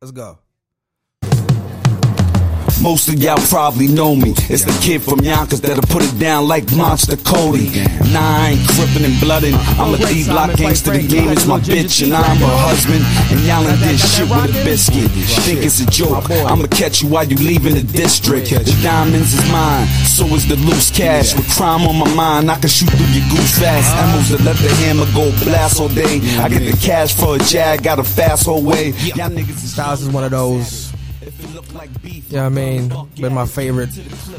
Let's go. Most of y'all probably know me. It's the kid from Yonkers that'll put it down like Monster Kody. Nine, crippin' and bloodin'. I'm a D block gangster. The game is my bitch, and I'm her husband. And y'all ain't did shit with a biscuit. Think it's a joke. I'ma catch you while you leaving the district. The diamonds is mine, so is the loose cash. With crime on my mind, I can shoot through your goose fast. Ammos that let the hammer go blast all day. I get the cash for a jag, got a fast whole way. Y'all niggas is Styles is one of those. You know I mean? Been my favorite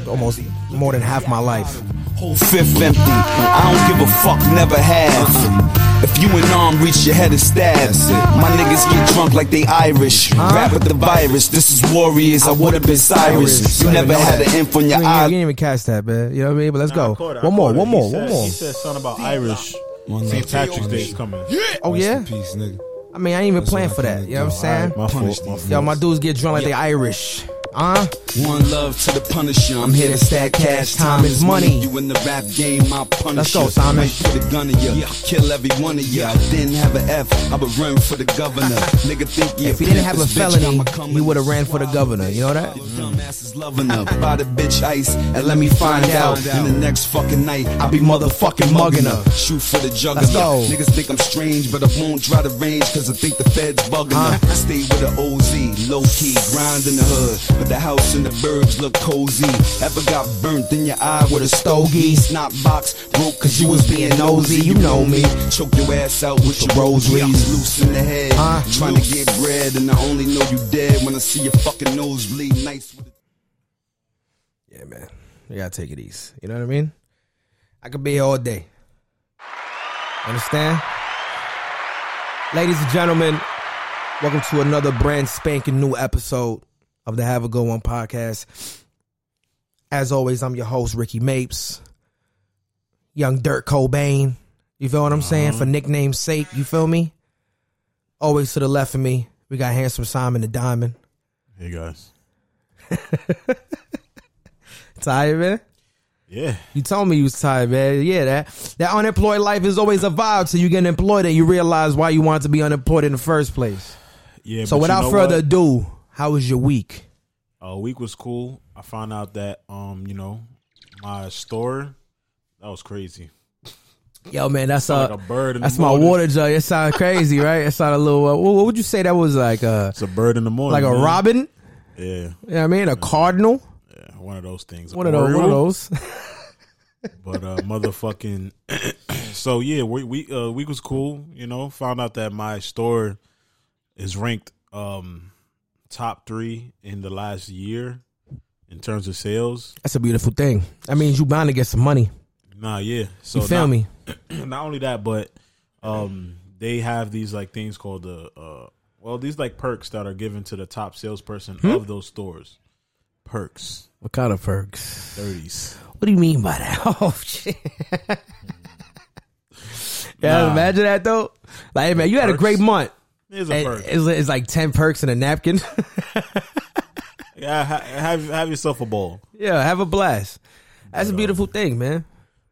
almost more than half my life. Whole fifth empty. I don't give a fuck, never have. If you in arm reach, your head is stabbed. My niggas get drunk like they Irish. Rap with the virus. This is Warriors. I would've been Cyrus. You never had an imp on your You didn't even catch that, man. You know what I mean? But let's go. caught it, I One more, one more, one more. He said something about Irish. St. Patrick's Day is coming. Oh Rest yeah. in peace, nigga. I mean, I ain't even That's plan for that. think You know what I'm saying? My Punish fault. My fault. Yo, my dudes get drunk like they Irish. Huh? One love to the Punisher. I'm, here to stack cash. Time is money. You in the rap game, I punish Let's go, you. Simon. Put a gun in you. Kill every one of you. I didn't have an F. I would run for the governor. Nigga think he If he didn't have a felony, he would have ran for the governor. You know that? Mm. Dumbass is loving up. Buy the bitch ice and let me find out. In the next fucking night, I'll be motherfucking mugging her. Shoot for the juggler. Let's go. Niggas think I'm strange, but I won't try to range cause I think the feds bugging Huh? her. I stay with the OZ, low key, grind in the hood. But the house and the birds look cozy. Ever got burnt in your eye with a stogie? Snot box broke cause you was being nosy. You know me. Choke your ass out with your rosaries. Loose in the head. Huh? Trying to get bread and I only know you dead when I see your fucking nose bleed. Nice with Yeah, man. You gotta take it easy. You know what I mean? I could be here all day. Understand? Ladies and gentlemen, welcome to another brand spanking new episode of the Have a Good One podcast. As always, I'm your host, Ricky Mapes. Young Dirt Cobain. You feel what I'm saying? For uh-huh. nickname's sake, you feel me? Always to the left of me, we got Handsome Simon the Diamond. Hey guys. Tired, man? Yeah. You told me you was tired, man. Yeah, that that unemployed life is always a vibe till you get employed and you realize why you wanted to be unemployed in the first place. Yeah. So but you without know further what? ado, how was your week? uh, week was cool. I found out that um, you know, my store that was crazy. Yo, man, that's Like uh, a bird in that's my morning. water jug. It sounded crazy, right? It sounded a little. Uh, what, would you say that was like? Uh, It's a bird in the morning. like a man. robin? Yeah. You know I mean? A cardinal? Yeah. One of those things. One of those. One of those. But uh, motherfucking. so yeah, we we uh, week was cool. You know, found out that my store is ranked um top three in the last year in terms of sales. That's a beautiful thing. That means you bound to get some money. Nah, yeah. So You feel not, me? Not only that, but um, they have these like things called the uh, well, these like perks that are given to the top salesperson Hmm? of those stores. Perks, What kind of perks? thirties. What do you mean by that? Oh shit. yeah, Nah. imagine that though. Like, hey, man, you had a great month. It's a perk. It's, it's like ten perks and a napkin. Yeah, have have yourself a ball. yeah, have a blast. That's a beautiful thing, man.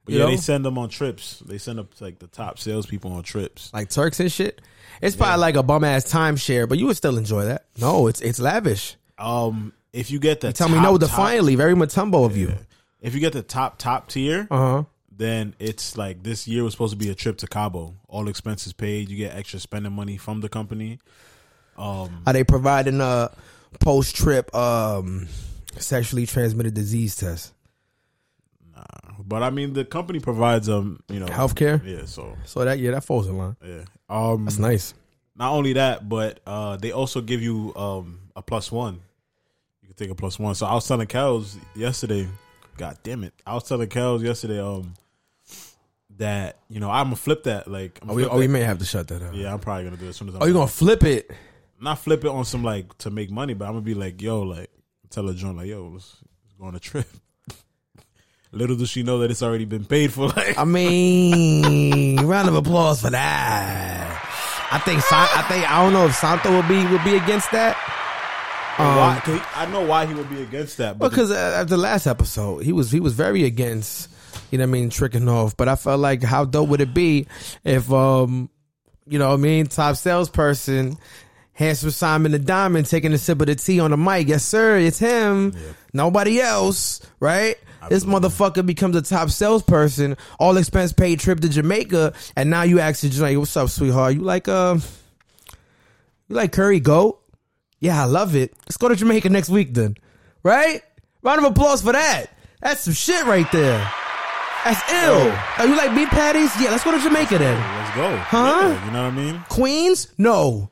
But You yeah, know? they send them on trips. They send up like the top salespeople on trips. Like Turks and shit. It's probably like a bum ass timeshare, but you would still enjoy that. No, it's it's lavish. Um, if you get the Tell me top, no top- defiantly, very Mutombo of you. if you get the top top tier, Uh huh. Then it's like this year was supposed to be a trip to Cabo, all expenses paid. You get extra spending money from the company. Are they providing a post trip um sexually transmitted disease test? Nah, but I mean, the company provides um, you know, Healthcare? Yeah, so So that yeah, that falls in line. yeah. Um, That's nice. not only that, but uh, they also give you um a plus one. You can take a plus one. So I was telling Kels yesterday. God damn it! I was telling Kels yesterday um that you know I'm gonna flip that like Oh, we, oh, we may have to shut that down. yeah I'm probably gonna do it as soon as I'm Oh, you gonna flip it? not flip it on some like to make money, but I'm gonna be like yo like tell her joint like yo let's, let's go on a trip. Little does she know that it's already been paid for. Like I mean, round of applause for that. I think I think I don't know if Santo will be will be against that why? 'cause he- I know why he would be against that, but because uh, after the last episode, he was he was very against. You know what I mean, tricking off. But I felt like how dope would it be if um, you know what I mean, top salesperson Handsome Simon the Diamond taking a sip of the tea on the mic. Yes, sir. It's him. Nobody else, right? This motherfucker becomes a top salesperson, all expense paid trip to Jamaica, and now you ask the like, "What's up, sweetheart? You like uh, you like curry goat? Yeah, I love it. Let's go to Jamaica next week then, right? Round of applause for that. That's some shit right there. That's ill. Oh, you like beef patties? Yeah, let's go to Jamaica then. Let's go. Huh? Yeah, you know what I mean? Queens? No.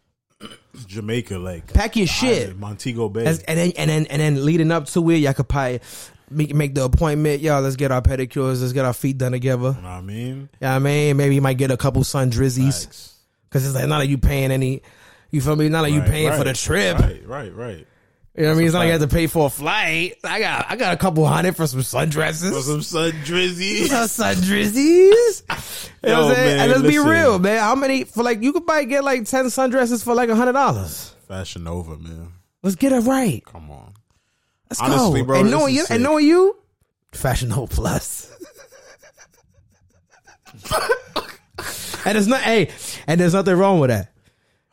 Jamaica, like Pack your shit. Island, Montego Bay. As- and then and then and then leading up to it, y'all could probably make, make the appointment. Y'all, let's get our pedicures. Let's get our feet done together. you know what I mean? Yeah, I mean, maybe you might get a couple sun drizzies Facts. because it's like not like you paying any. You feel me? Not like you Right, paying for right, the trip. Right, right, right. You know what I mean? It's not like you have to pay for a flight. I got I got a couple hundred for some For sundresses. some sun drizzy. Some sundresses. You know what I'm saying? and let's be real, man. How many for like you could probably get like ten sundresses for like a hundred dollars. Fashion Nova, man. Let's get it right. Come on. Let's Honestly, go. bro, and knowing you, sick. and knowing you, Fashion Nova Plus. and there's not, hey, and there's nothing wrong with that.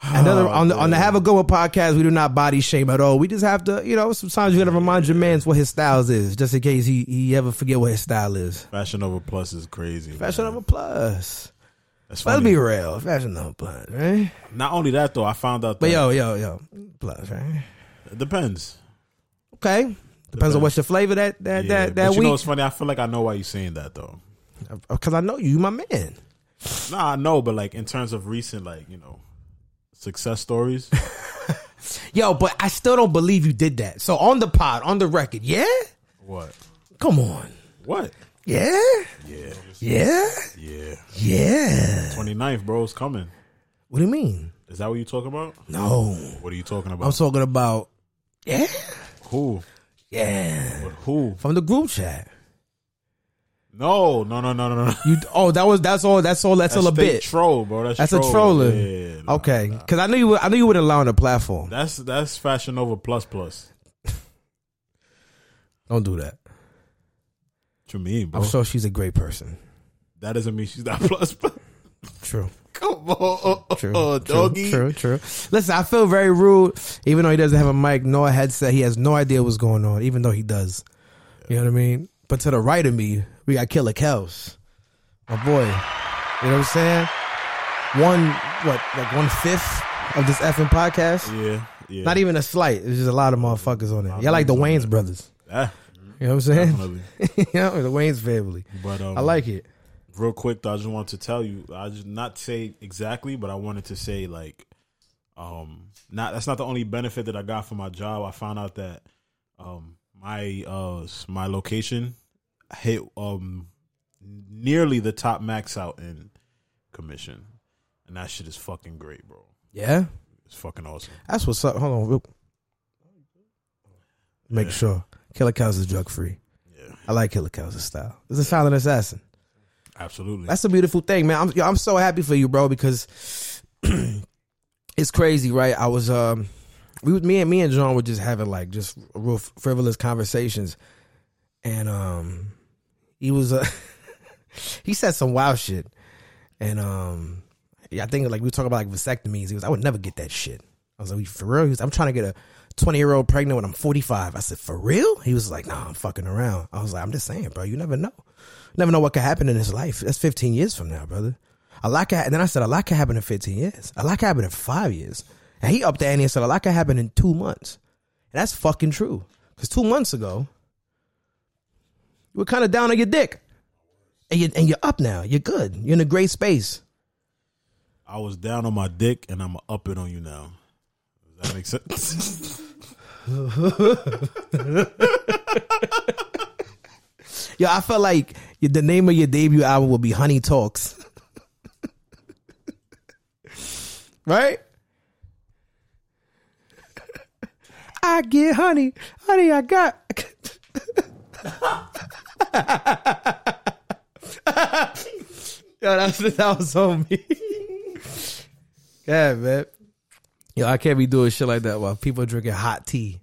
Another oh, on the on the Have a Go podcast, we do not body shame at all. We just have to, you know, sometimes you got to remind your man's what his styles is, just in case he he ever forget what his style is. Fashion Nova Plus is crazy. Fashion man. Nova Plus. That's Let's funny. be real. Fashion Nova Plus, right? Not only that though, I found out that But yo, yo, yo, Plus, right? it depends. Okay. Depends on what's your flavor that that Yeah, that that but you week. know what's funny? I feel like I know why you're saying that though. Uh, because I know you, you my man. Nah, I know, but like in terms of recent, like you know, success stories. Yo, but I still don't believe you did that. So on the pod, on the record, yeah? what? Come on. What? Yeah? Yeah, Yeah? yeah. Yeah. 29th, bro, is coming. What do you mean? Is that what you talking about? No. What are you talking about? I'm talking about Yeah? who? Yeah. Who? From the group chat. No, no, no, no, no, no. You oh that was that's all that's all that's, all a bit. troll, bro. That's, That's a troll. trolling. Yeah, nah, okay. nah. Cause I knew you would I knew you wouldn't allow on the platform. That's that's Fashion Nova plus plus. Don't do that. What you mean, bro? I'm sure she's a great person. that doesn't mean she's not plus plus. True. Come on, True, oh, true, doggy. True, true. Listen, I feel very rude, even though he doesn't have a mic nor a headset. He has no idea what's going on, even though he does. You know what I mean? But to the right of me, we got Killer Kels, my boy. You know what I'm saying? One, what, like one fifth of this effing podcast? Yeah, yeah. Not even a slight. It's just a lot of motherfuckers on it. Y'all like the Wayans brothers. Ah, You know what I'm saying? definitely. yeah, the Wayans family. But um, I like it. real quick though, I just wanted to tell you, I just not say exactly, but I wanted to say like, um, not that's not the only benefit that I got from my job. I found out that, um, my uh my location hit um nearly the top max out in commission, and that shit is fucking great, bro. Yeah? It's fucking awesome. That's what's up. Hold on. real- Make sure. Killer Cows is drug free. Yeah, I like Killer Cows' style. It's a silent assassin. absolutely. That's a beautiful thing, man. I'm yo, I'm so happy for you, bro, because it's crazy, right? I was um we was me and me and John were just having like just real frivolous conversations. And um he was uh he said some wild shit. And um yeah, I think like we were talking about like vasectomies. He was I would never get that shit. I was like, "You for real? He was, I'm trying to get a 20 year old pregnant when I'm 45. I said, for real? He was like, nah, I'm fucking around. I was like, I'm just saying, bro, you never know. Never know what could happen in his life. That's 15 years from now, brother. A lot can, and then I said, a lot can happen in 15 years. A lot can happen in five years. And he upped the ante and said, a lot can happen in two months. And that's fucking true. Because two months ago, you were kind of down on your dick. And, you, and you're up now. You're good. You're in a great space. I was down on my dick, and I'm up it on you now. Does that make sense? Yo, I felt like the name of your debut album would be Honey Talks. right? I get honey. Honey, I got. Yo, that's, that was on me. yeah, man. Yo, I can't be doing shit like that while people are drinking hot tea.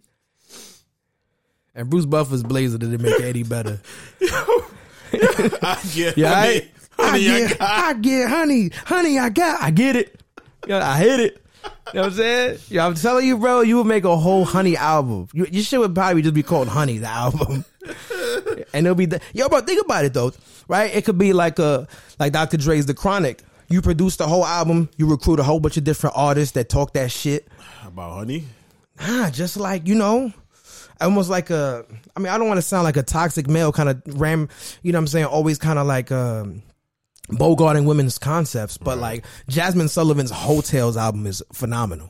And Bruce Buffer's blazer didn't make it any better. I get Yeah, honey, I, I honey, I get, got- I get honey, honey, I got, I get it. Yeah, I hit it. You know what I'm saying? Yeah, I'm telling you, bro, you would make a whole honey album. You, your shit would probably just be called Honey, the album. And it'll be the, yo, bro, think about it though, right? It could be like a, like Dr. Dre's The Chronic. You produce the whole album, you recruit a whole bunch of different artists that talk that shit. About honey? Nah, just like, you know, almost like a, I mean, I don't want to sound like a toxic male kind of ram, you know what I'm saying? Always kind of like, um, bogarting women's concepts, but like Jazmine Sullivan's Heaux Tales album is phenomenal.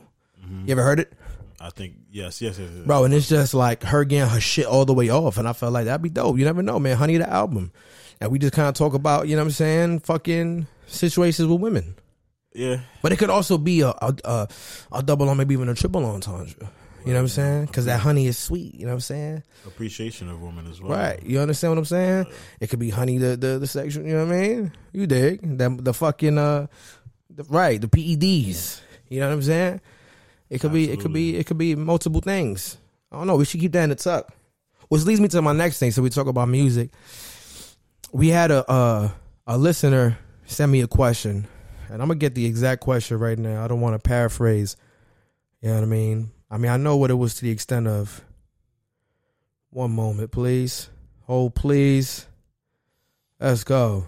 You ever heard it? I think yes, yes, yes. yes. Bro, and it's just like her getting her shit all the way off. And I felt like that'd be dope. You never know, man. Honey, the album. And we just kind of talk about, you know what I'm saying, fucking situations with women. Yeah. But it could also be a a, a, a double or maybe even a triple entendre. You know what I'm saying? Because that honey is sweet. You know what I'm saying? Appreciation of women as well. Right. You understand what I'm saying? It could be honey the the, the section. You know what I mean? You dig? The the fucking uh, the, right the PEDs. You know what I'm saying? It could be it could be it could be multiple things. I don't know. We should keep that in the tuck. Which leads me to my next thing. So we talk about music. We had a uh, a listener send me a question, and I'm gonna get the exact question right now. I don't want to paraphrase. You know what I mean? I mean I know what it was to the extent of. One moment, please. Hold, please. Let's go.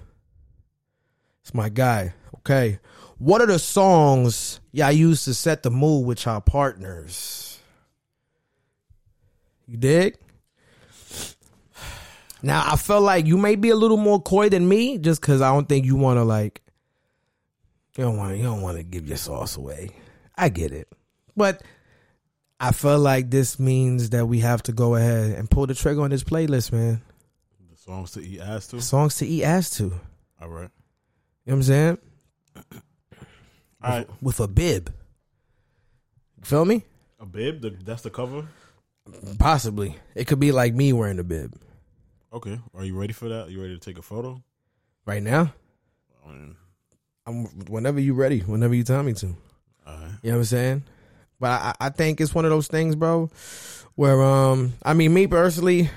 It's my guy. Okay. What are the songs y'all use to set the mood with y'all partners? You dig? Now I felt like you may be a little more coy than me, just because I don't think you want to like. You don't want. You don't want to give your sauce away. I get it, but I feel like this means that we have to go ahead and pull the trigger on this playlist, man. The songs to eat ass to. Songs to eat ass to. All right. You know what I'm saying? Right. With a bib. Feel me? A bib. The, that's the cover. Possibly. It could be like me wearing a bib. Okay. Are you ready for that? You ready to take a photo? Right now? I'm whenever you ready, whenever you tell me to. right. You know what I'm saying? But I, I think it's one of those things, bro, where um I mean me personally,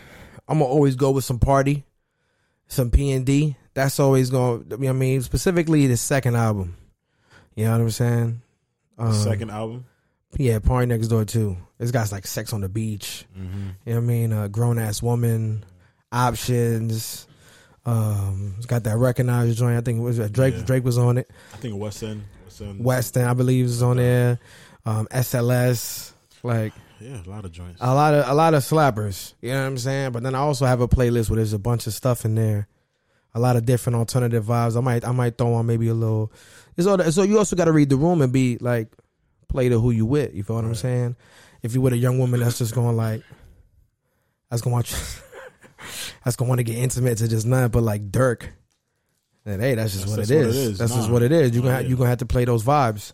I'm gonna always go with some party, some P and D. That's always gonna you know what I mean, specifically the second album. You know what I'm saying? Um, Second album. Yeah, PartyNextDoor too. This guy's like Sex on the Beach. Mm-hmm. You know what I mean? Uh, Grown ass woman, options. Um, it's got that recognized joint. I think it was uh, Drake. Yeah. Drake was on it. I think West End. West End. Weston, I believe, is on there. Um, SLS, like Yeah, a lot of joints. a lot of a lot of slappers. You know what I'm saying? But then I also have a playlist where there's a bunch of stuff in there. A lot of different alternative vibes. I might I might throw on maybe a little. It's all, so you also got to read the room and be like, play to who you with. You feel what I'm saying? If you with a young woman that's just going like, that's gonna watch, that's gonna want to get intimate to just nothing but like Dirk. And hey, that's just That's what, it what it is. That's just what it is. You Nah, gonna yeah. you gonna have to play those vibes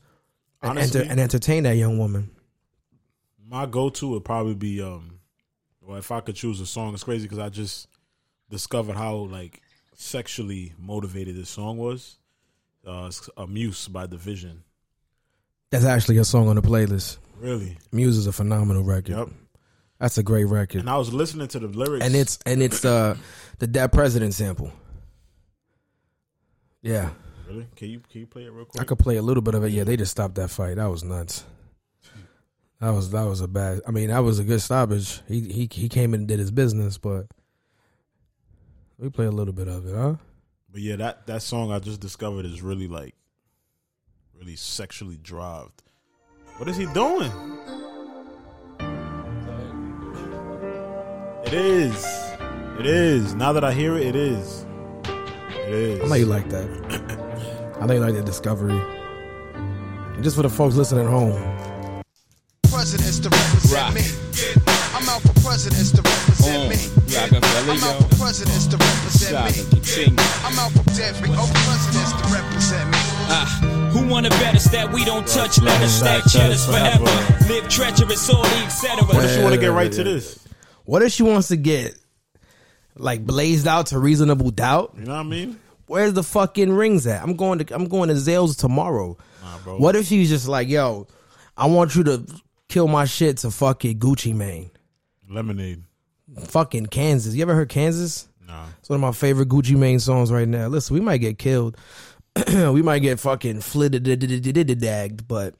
and, Honestly- enter, and entertain that young woman. My go-to would probably be um, well, if I could choose a song, it's crazy because I just discovered how like sexually motivated this song was. Uh, it's a Muse by dvsn. That's actually a song on the playlist. Really? Muse is a phenomenal record. Yep. That's a great record. And I was listening to the lyrics, and it's and it's uh the dead president sample. Yeah, really. Can you can you play it real quick? I could play a little bit of it. Yeah, they just stopped that fight. That was nuts. That was that was a bad. I mean, that was a good stoppage. He he he came in and did his business, but we play a little bit of it, huh? But yeah, that that song I just discovered is really like really sexually drived. What is he doing? It is. It is. Now that I hear it, it is. It is. I know you like that. I know you like that discovery. And just for the folks listening at home, presidents to represent Rock. me. I'm out for presidents to represent On me. Rockefeller, I'm out yo. for presidents to represent Solid me. continue. I'm out for every oh presidents to represent me. Ah, who wanna bet us that we don't touch let us stack cheddars cheddars forever. forever. Live treacherous, all the etc. What if you want to get right to this? what if she wants to get like blazed out to reasonable doubt? You know what I mean? Where's the fucking rings at? I'm going to I'm going to Zales tomorrow. Nah, bro. What if she's just like, yo, I want you to kill my shit to fucking Gucci Mane. Lemonade. Fucking Kansas. You ever heard Kansas? Nah. It's one of my favorite Gucci Mane songs right now. Listen, we might get killed. we might get fucking flitted dagged, but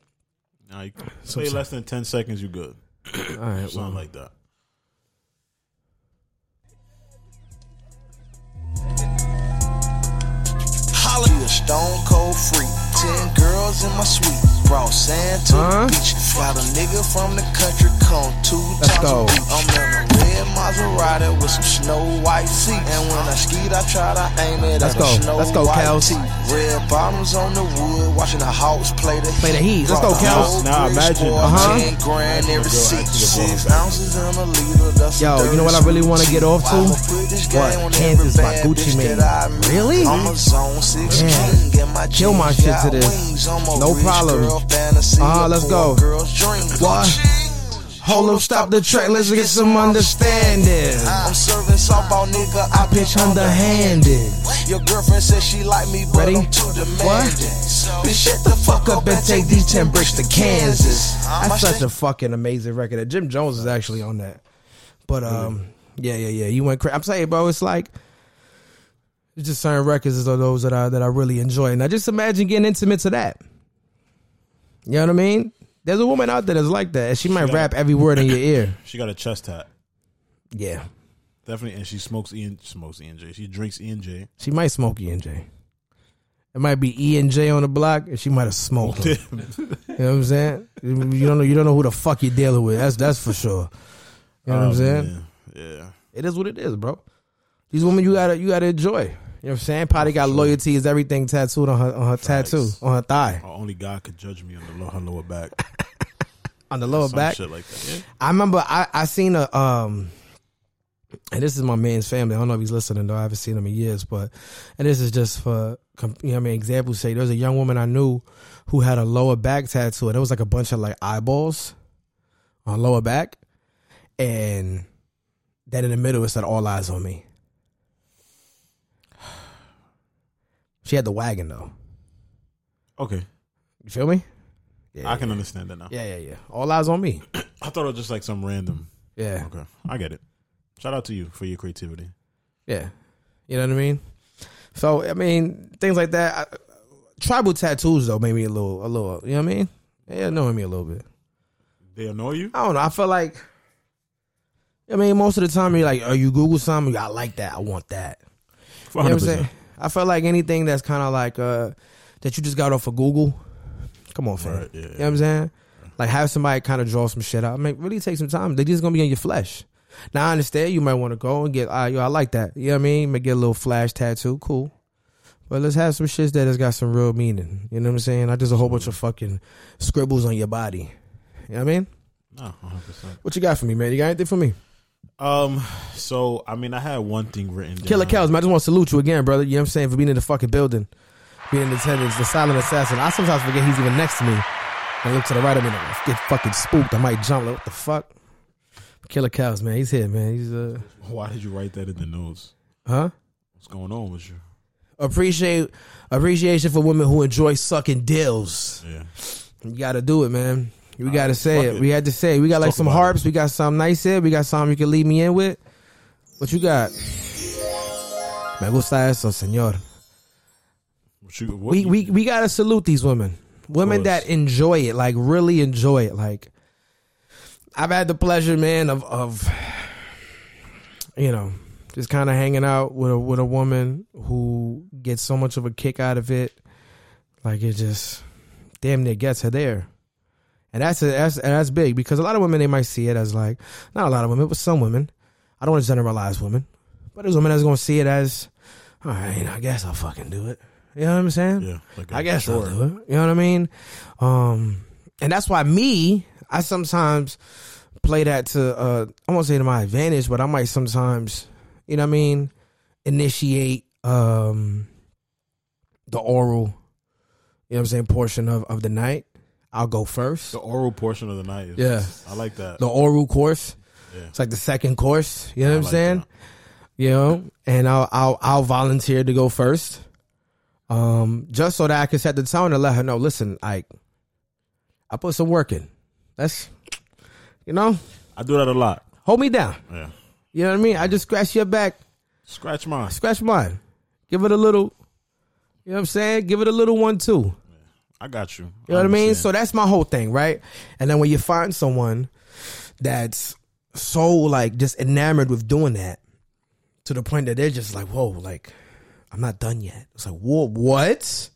All right, play less than ten seconds. you're good? All right. Something Well, like that. Holla, you a stone cold freak. Ten girls in my suite. Brought sand to Huh? the beach. Got a nigga from the country come two Let's times go. a week. I'm in a red Maserati with some snow white seats. And when I ski, I try to aim it Let's at go. a snow Let's go, white Kels. tee. Red bottoms on the wood, watching the Hawks play the Play the Heat. Let's go, the Kels. Now imagine- boy, Uh-huh. Ten grand every girl seat. actually the Six ounces in a liter. That's Yo, you know what I really wanna get off to? I'ma put this What? Kansas every by Gucci Mane. I. Really? I'm a zone 16. Damn. Get my Kill my shit to this. wings. I'm a No problem. Girl fantasy, Uh-huh, let's go. Girl's dream. What? Hold up, stop the track, let's get some understanding. I'm serving softball, nigga. I Pitch underhanded. Your girlfriend says she like me, but Ready? I'm too demanding. What? Bitch, shut the fuck up and take these 10 bricks to Kansas. That's such a fucking amazing record. Jim Jones is actually on that. But um, yeah, yeah, yeah. You went crazy. I'm saying, bro, it's like it's just certain records are those that I that I really enjoy. And I just imagine getting intimate to that. You know what I mean? There's a woman out there that's like that, and she might got rap every word in your ear. She got a chest tat. Yeah, Definitely, and she smokes E smokes E and J. She drinks E and J. she might smoke E and J. It might be E and J on the block, and she might have smoked. You know what I'm saying? You don't know. You don't know who the fuck you're dealing with. That's that's for sure. You know what I'm Oh, saying? Yeah. It is what it is, bro. These women you gotta you gotta enjoy. You know what I'm saying? Probably got loyalty is everything tattooed on her on her tattoo on her thigh Only God could judge me on the low, her lower back. on the lower Some back. shit like that. Yeah. I remember I I seen a um, and this is my man's family. I don't know if he's listening though. I haven't seen him in years, but and this is just for you know I mean. Example say there's a young woman I knew who had a lower back tattoo, and it was like a bunch of like eyeballs on lower back, and then in the middle it said "All eyes on me." She had the wagon though. Okay. You feel me? Yeah, I can understand that now. Yeah, yeah, yeah. All eyes on me. I thought it was just like some random. Yeah. Okay. I get it. Shout out to you for your creativity. Yeah. You know what I mean? So I mean, things like that. I, tribal tattoos though made me a little, a little. You know what I mean? Yeah, annoying me a little bit. They annoy you? I don't know. I feel like. I mean, most of the time you're like, "Oh, you Google something, I like that, I want that." You know what I'm 100%. saying? I felt like anything that's kind of like uh that you just got off of Google. Come on, fam. Right, yeah, You know what I'm saying? Like have somebody kind of draw some shit out. Make really take some time. They just gonna be in your flesh. Now I understand you might want to go and get. Uh, yo, I like that. You know what I mean? Maybe get a little flash tattoo. Cool. But let's have some shit that has got some real meaning. You know what I'm saying? Not just a whole bunch of fucking scribbles on your body. You know what I mean? No, 100%. What you got for me, man? You got anything for me? Um, so I mean, I had one thing written down. Killer Kels, man, I just want to salute you again, brother. You know what I'm saying? For being in the fucking building, being in attendance, the silent assassin. I sometimes forget he's even next to me. And look to the right of me, and I get fucking spooked. I might jump. Like, what the fuck? Killer Cows, man. He's here, man. He's uh, Why did you write that in the notes? huh? What's going on with you? Appreciate appreciation for women who enjoy sucking dills. Yeah. You got to do it, man. We got to say it. it. We had to say it. We got like Talk some harps. We got something nice here. We got something you can lead me in with. What you got? Me gusta eso, señor. What you, what we you- we we gotta salute these women, women that enjoy it, like really enjoy it. Like I've had the pleasure, man, of of you know just kind of hanging out with a with a woman who gets so much of a kick out of it, like it just damn near gets her there. And that's a, that's and that's big because a lot of women they might see it as like not a lot of women, but some women. I don't want to generalize women, but there's women that's gonna see it as, all right, I guess I'll fucking do it. You know what I'm saying? Yeah. Like I guess I'll do it. You know what I mean? Um, and that's why me, I sometimes play that to uh I won't say to my advantage, but I might sometimes, you know what I mean, initiate um the oral, you know what I'm saying, portion of, of the night. I'll go first. The oral portion of the night. Is, Yeah. I like that. The oral course. Yeah. It's like the second course. You know what I I'm like saying? that. You know, and I'll I'll I'll volunteer to go first. Um, just so that I can set the tone and let her know, listen, I I put some work in. That's you know, I do that a lot. hold me down. Yeah. You know what I mean? I just scratch your back, Scratch mine. scratch mine. Give it a little you know what I'm saying? Give it a little one too. I got you. You know what I mean? So that's my whole thing, right? And then when you find someone that's so like just enamored with doing that to the point that they're just like, whoa, like I'm not done yet. It's like, whoa, what?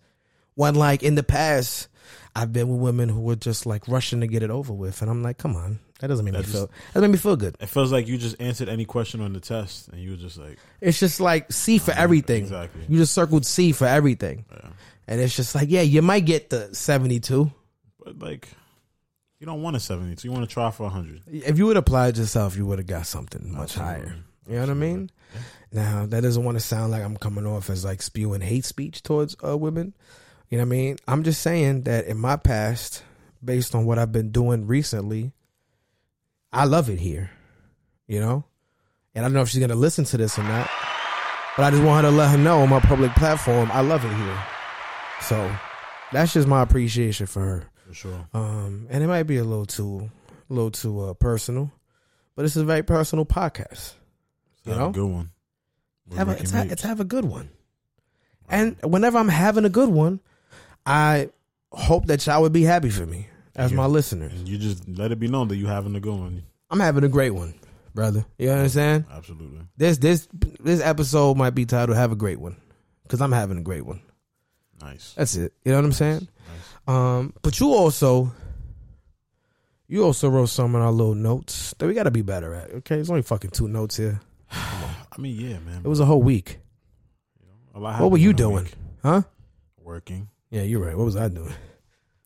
When like in the past, I've been with women who were just like rushing to get it over with, and I'm like, come on, that doesn't make me That's- feel. That make me feel good. it feels like you just answered any question on the test, and you were just like, It's just like C for uh, everything. exactly. You just circled C for everything, and it's just like, yeah, you might get the 72. but like, you don't want a 72. you want to try for hundred. If you would applied yourself, you would have got something much higher. You know what I mean? Now that doesn't want to sound like I'm coming off as like spewing hate speech towards uh, women. You know what I mean? I'm just saying that in my past, based on what I've been doing recently, I love it here. You know, and I don't know if she's gonna listen to this or not, but I just want her to let her know on my public platform I love it here. So that's just my appreciation for her. For sure. Um, and it might be a little too, a little too uh, personal, but it's a very personal podcast. You Have know? a good one. Have a, it's, ha- it's have a good one. And whenever I'm having a good one, I hope that y'all would be happy for me as my listeners. and you just let it be known that you're having a good one. I'm having a great one, brother. You understand? Absolutely. This this this episode might be titled "Have a Great One" because I'm having a great one. Nice. That's it. You know what I'm saying? Nice. Um, but you also, you also wrote some in our little notes that we got to be better at. Okay, there's only fucking two notes here. I mean, yeah, man. It was a whole week. A lot What were you doing? week. Huh? Working. Yeah, you're right. What was I doing?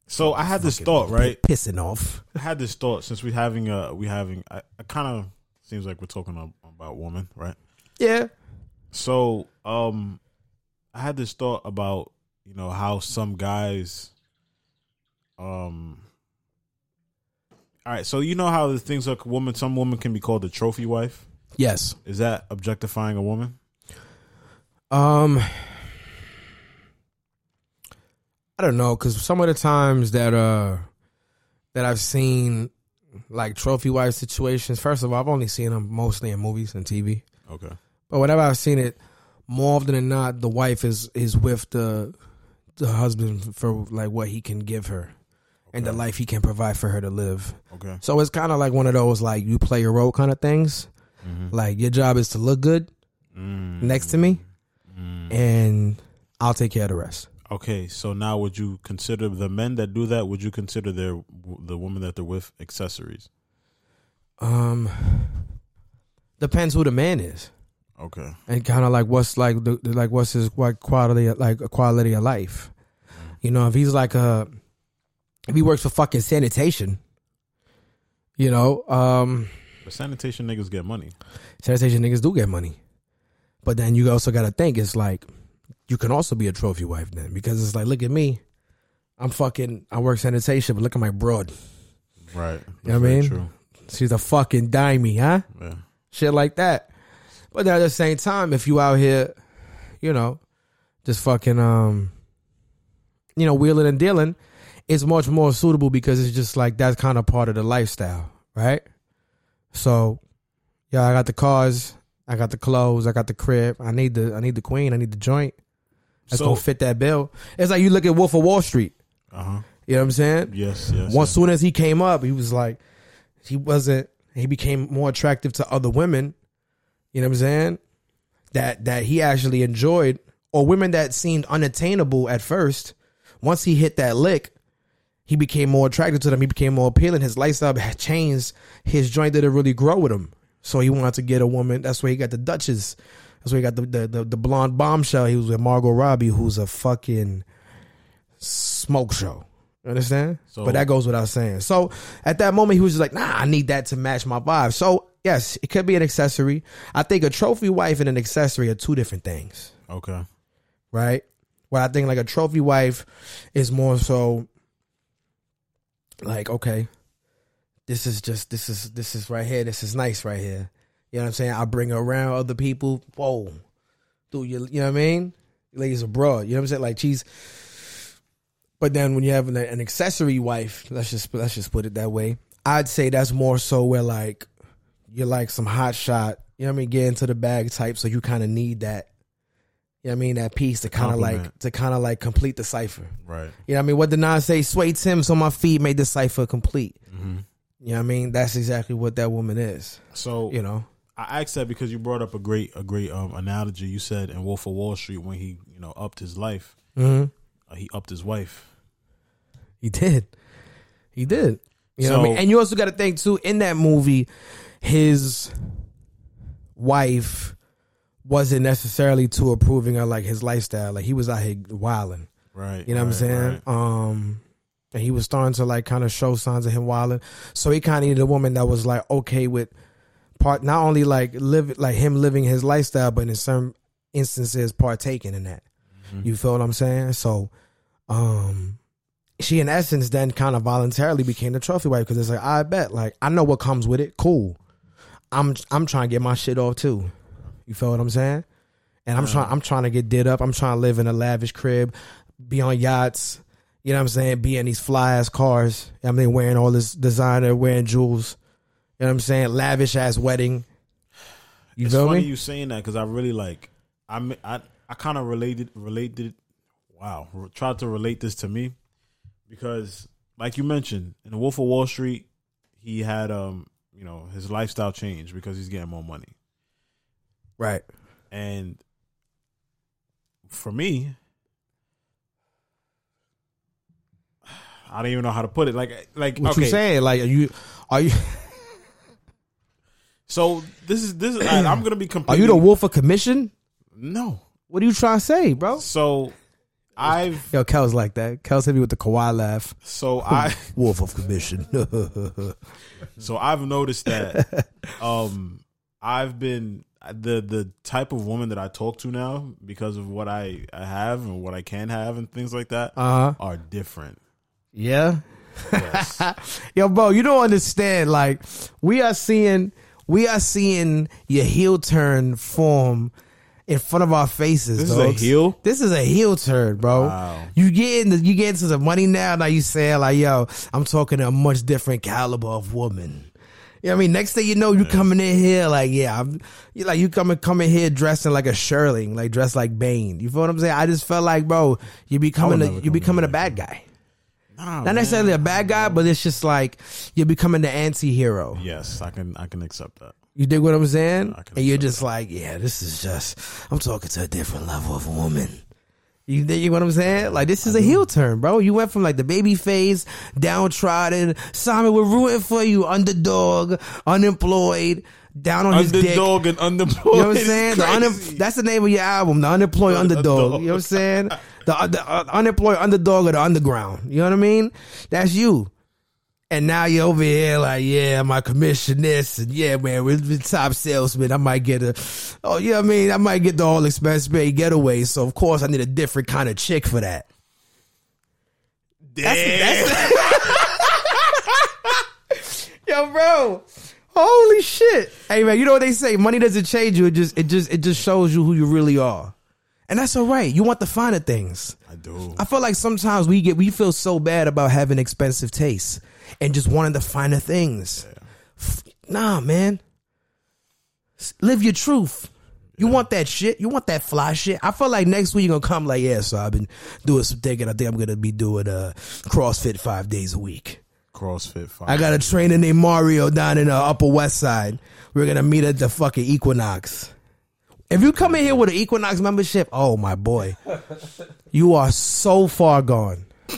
So I had this thought, right? Pissing off. I had this thought since we having a we having. I, I kind of seems like we're talking about women, right? Yeah. So, um, I had this thought about you know how some guys, um, all right. So you know how the things like woman, some woman can be called a trophy wife. Yes. Is that objectifying a woman? Um, I don't know because some of the times that uh that I've seen like trophy wife situations. First of all, I've only seen them mostly in movies and TV. Okay. But whenever I've seen it, more often than not, the wife is is with the the husband for like what he can give her and the life he can provide for her to live. Okay. So it's kind of like one of those like you play your role kind of things. Like your job is to look good Mm, next to me, mm. and I'll take care of the rest. Okay. So now, would you consider the men that do that? Would you consider their the woman that they're with accessories? Um, depends who the man is, Okay. and kind of like what's like the, like what's his what quality of- like quality of life. You know, if he's like a if he works for fucking sanitation, you know, um, But sanitation niggas get money. sanitation niggas do get money, but then you also got to think it's like you can also be a trophy wife then because it's like look at me, I'm fucking I work sanitation, but look at my broad, Right. You know what I mean? True. she's a fucking dimey, huh? Yeah. shit like that. But then at the same time, if you out here, you know, just fucking um, you know, wheeling and dealing, it's much more suitable because it's just like that's kind of part of the lifestyle, right? So, yeah, I got the cars, I got the clothes, I got the crib. I need the I need the queen, I need the joint. That's So- gonna fit that bill. It's like you look at Wolf of Wall Street. Uh huh. You know what I'm saying? Yes. Yes. Once yes. soon as he came up, he was like, he wasn't. He became more attractive to other women. You know what I'm saying? That that he actually enjoyed, or women that seemed unattainable at first. Once he hit that lick, he became more attracted to them. He became more appealing. His lifestyle changed. His joint didn't really grow with him, so he wanted to get a woman. That's where he got the Duchess. That's where he got the the, the, the blonde bombshell. He was with Margot Robbie, who's a fucking smoke show. You understand? So- but that goes without saying. So at that moment, he was just like, "Nah, I need that to match my vibe." So yes, it could be an accessory. I think a trophy wife and an accessory are two different things, Okay. right? Where I think like a trophy wife is more so like, okay, this is just this is this is right here. This is nice right here. You know what I'm saying? I bring her around other people. Whoa, dude, you you know what I mean? Ladies abroad. You know what I'm saying? Like she's. But then when you have an, an accessory wife, let's just let's just put it that way. I'd say that's more so where like you're like some hot shot. You know what I mean? Get into the bag type, so you kind of need that. You know what I mean? That piece to kind of like to kind of like complete the cipher. Right. You know what I mean? What did Nas say? Suede Timbs on my feet made the cipher complete. Mm-hmm. You know what I mean? That's exactly what that woman is. So You know? I asked that because you brought up a great a great um, analogy. You said in Wolf of Wall Street when he you know upped his life, hmm uh, he upped his wife. He did. He did. You know what I mean? And you also got to think too. In that movie, his wife wasn't necessarily too approving of like his lifestyle. Like he was out here wilding. Right. You know what I'm saying? right. Um, and he was starting to like kind of show signs of him wilding. So he kind of needed a woman that was like okay with part, not only like live like him living his lifestyle, but in some instances partaking in that. You feel what I'm saying? So, um, she in essence then kind of voluntarily became the trophy wife because it's like I bet like I know what comes with it. Cool. I'm I'm trying to get my shit off too. You feel what I'm saying? And I'm trying I'm trying to get did up. I'm trying to live in a lavish crib, be on yachts. You know what I'm saying? Be in these fly ass cars. I mean, wearing all this designer, wearing jewels. You know what I'm saying? Lavish ass wedding. You It's feel funny me? you saying that because I really like I I I kind of related related. Wow, tried to relate this to me because, like you mentioned, in the Wolf of Wall Street, he had um you know his lifestyle changed because he's getting more money, right. and for me, I don't even know how to put it. Like like What okay, you saying? Like, are you are you so this is this is I, I'm gonna be are you the wolf of commission? no. What are you trying to say, bro? So I've Yo, Kel's like that. Kel's hit me with the Kawhi laugh. so I. Wolf of commission. So I've noticed that um I've been the the type of woman that I talk to now because of what I, I have and what I can have and things like that Uh huh. are different. Yeah. Yes. Yo, bro, you don't understand. Like, we are seeing, we are seeing your heel turn form in front of our faces. This is a heel? This is a heel turn, bro. Wow. You get into, you get into the money now. Now you saying like, yo, I'm talking to a much different caliber of woman. You know what I mean? Next thing you know, you coming in here like, yeah, I'm, you like you coming coming here dressing like a Sherling, like dressed like Bane. You feel what I'm saying? I just felt like, bro, you becoming a, you becoming a bad guy. Nah, Not necessarily a bad guy, but it's just like you're becoming the anti-hero. Yes, I can I can accept that. You dig what I'm saying? And you're just like, yeah, this is just I'm talking to a different level of woman. You dig what I'm saying? Like this is a heel turn, bro. You went from like the baby phase, downtrodden. Simon, we're rooting for you, underdog, unemployed, down on his dick. Underdog and unemployed. You know what I'm saying? The that's the name of your album, the unemployed underdog. You know what I'm saying? The, the uh, unemployed underdog of the underground. You know what I mean? That's you. And now you're over here like, yeah, my commission this, and yeah, man, we're the top salesman. I might get a, oh, yeah, I mean, I might get the all expense paid getaway. So of course I need a different kind of chick for that. Damn. Yo, bro. Holy shit. Hey man, you know what they say? Money doesn't change you. It just it just it just shows you who you really are. And that's all right. You want the finer things. I do. I feel like sometimes we get we feel so bad about having expensive tastes and just wanting the finer things. F- Nah, man. Live your truth. You want that shit. You want that fly shit. I feel like next week you're gonna come like, yeah, so I've been doing some thinking. I think I'm gonna be doing uh CrossFit five days a week. CrossFit five. I got a trainer named Mario down in the Upper West Side. We're gonna meet at the fucking Equinox. If you come in here with an Equinox membership, oh my boy, you are so far gone.